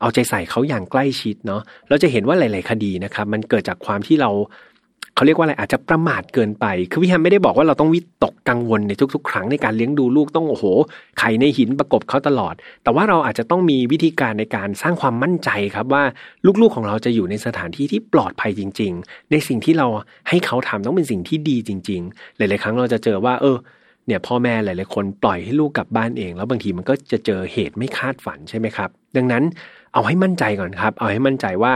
เอาใจใส่เขาอย่างใกล้ชิดเนาะเราจะเห็นว่าหลาย ๆ คดีนะครับ มันเกิดจากความที่เรา เขาเรียกว่าอะไรอาจจะประมาทเกินไป คือพี่แฮมไม่ได้บอกว่าเราต้องวิตกกังวลในทุก ๆ ครั้งในการเลี้ยงดูลูกต้องโอ้โหไข่ในหินประกบเขาตลอด แต่ว่าเราอาจจะต้องมีวิธีการในการสร้างความมั่นใจครับว่าลูกๆของเราจะอยู่ในสถานที่ที่ปลอดภัยจริง ๆ ในสิ่งที่เราให้เขาทำต้องเป็นสิ่งที่ดีจริง ๆ หลาย ๆ ครั้งเราจะเจอว่า เออเนี่ยพ่อแม่หลายๆคนปล่อยให้ลูกกลับบ้านเอง แล้วบางทีมันก็จะเจอเหตุไม่คาดฝันใช่ไหมครับ ดังนั้นเอาให้มั่นใจก่อนครับ เอาให้มั่นใจว่า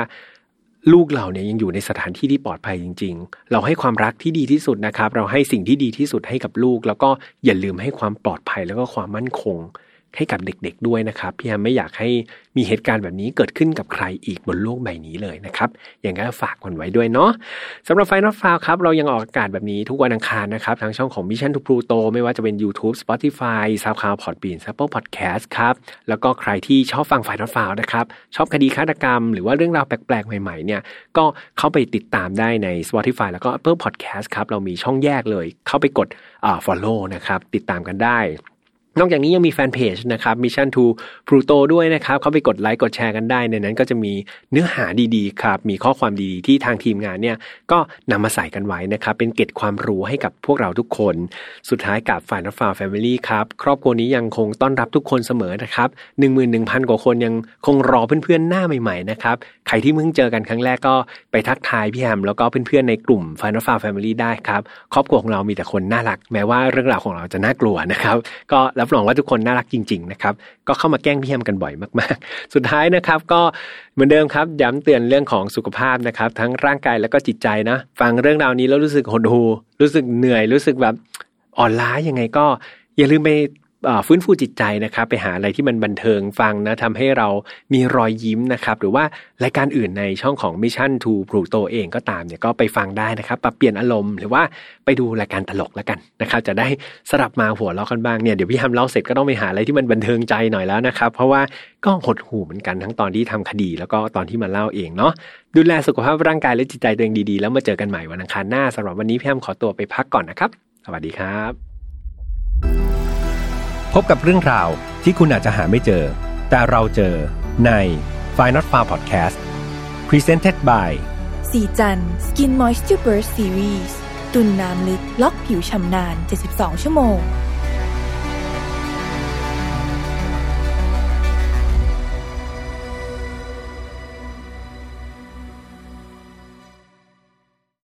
ลูกเราเนี่ยยังอยู่ในสถานที่ที่ปลอดภัยจริง ๆ เราให้ความรักที่ดีที่สุดนะครับ เราให้สิ่งที่ดีที่สุดให้กับลูก แล้วก็อย่าลืมให้ความปลอดภัยแล้วก็ความมั่นคง ให้กับเด็กๆด้วยนะครับ พี่แฮมไม่อยากให้มีเหตุการณ์แบบนี้เกิดขึ้นกับใครอีกบนโลกใบนี้เลยนะครับ อย่างนั้นฝากกันไว้ด้วยเนาะสำหรับ File Not Found ครับ เรายังออกอากาศแบบนี้ทุกวันอังคารนะครับ ทางช่องของ Mission to Pluto ไม่ว่าจะเป็น YouTube Spotify SoundCloud Podbean Apple Podcast ครับ แล้วก็ใครที่ชอบฟัง File Not Found นะครับชอบคดีฆาตกรรม หรือว่าเรื่องราวแปลกๆ ใหม่ๆเนี่ยก็เข้าไปติดตามได้ใน Spotify แล้วก็ Apple Podcast ครับเรามีช่องแยกเลย เข้าไปกด follow นะครับติดตามกันได้ นอกจากนี้ยังมีแฟนเพจนะครับ Mission to Pluto ด้วยนะครับ เข้าไปกดไลค์กดแชร์กันได้ ในนั้นก็จะมีเนื้อหาดีๆครับ มีข้อความดีๆ ที่ทางทีมงานเนี่ย ก็นำมาใส่กันไว้นะครับ เป็นเกร็ดความรู้ให้กับพวกเราทุกคน สุดท้ายกับ File Not Found Family ครับ ครอบครัวนี้ยังคงต้อนรับทุกคนเสมอนะครับหนึ่งหมื่นหนึ่งพันกว่าคนยังคงรอเพื่อนๆหน้าใหม่ๆนะครับใครที่เพิ่งเจอกันครั้งแรกก็ไปทักทายพี่แฮมแล้วก็เพื่อนๆในกลุ่ม File Not Found Family ได้ครับครอบครัวของเรามีแต่คนน่ารัก แม้ว่าเรื่องราวของเราจะน่ากลัวนะครับก็รับรองว่าทุกคนน่ารักจริงๆนะครับก็เข้ามาแกล้งพี่แฮมกันบ่อยมากๆ สุดท้ายนะครับก็เหมือนเดิมครับย้ำเตือนเรื่องของสุขภาพนะครับ ทั้งร่างกายแล้วก็จิตใจนะฟังเรื่องราวนี้แล้วรู้สึกหดหู่รู้สึกเหนื่อยรู้สึกแบบอ่อนล้ายังไงก็อย่าลืมไป ฟื้นฟูจิตใจนะครับไปหาอะไรที่มันบันเทิงฟังนะทำให้เรามีรอยยิ้มนะครับหรือว่ารายการอื่นในช่องของ Mission to Pluto เองก็ตามเนี่ยก็ไปฟังได้นะครับปรับเปลี่ยนอารมณ์หรือว่าไปดูรายการตลกแล้วกันนะครับจะได้สลับมาหัวเราะกันบ้างเนี่ยเดี๋ยวพี่ทำเล่าเสร็จก็ต้องไปหาอะไรที่มันบันเทิงใจหน่อยแล้วนะครับเพราะว่าก็หดหูเหมือนกันทั้งตอนที่ทำคดี แล้วก็ตอนที่มาเล่าเองเนาะดูแลสุขภาพร่างกายและจิตใจตัวเองดีๆ แล้วมาเจอกันใหม่วันอังคารหน้าสำหรับวันนี้พี่แอมขอตัวไปพักก่อนนะครับ สวัสดีครับ พบกับเรื่องราวที่คุณอาจจะหาไม่เจอ แต่เราเจอใน f i n a l f a r Podcast Presented by สีจัน Skin Moisture Burst Series ตุ่นน้ำลึกล็อกผิวชำนาน 72 ชั่วโมง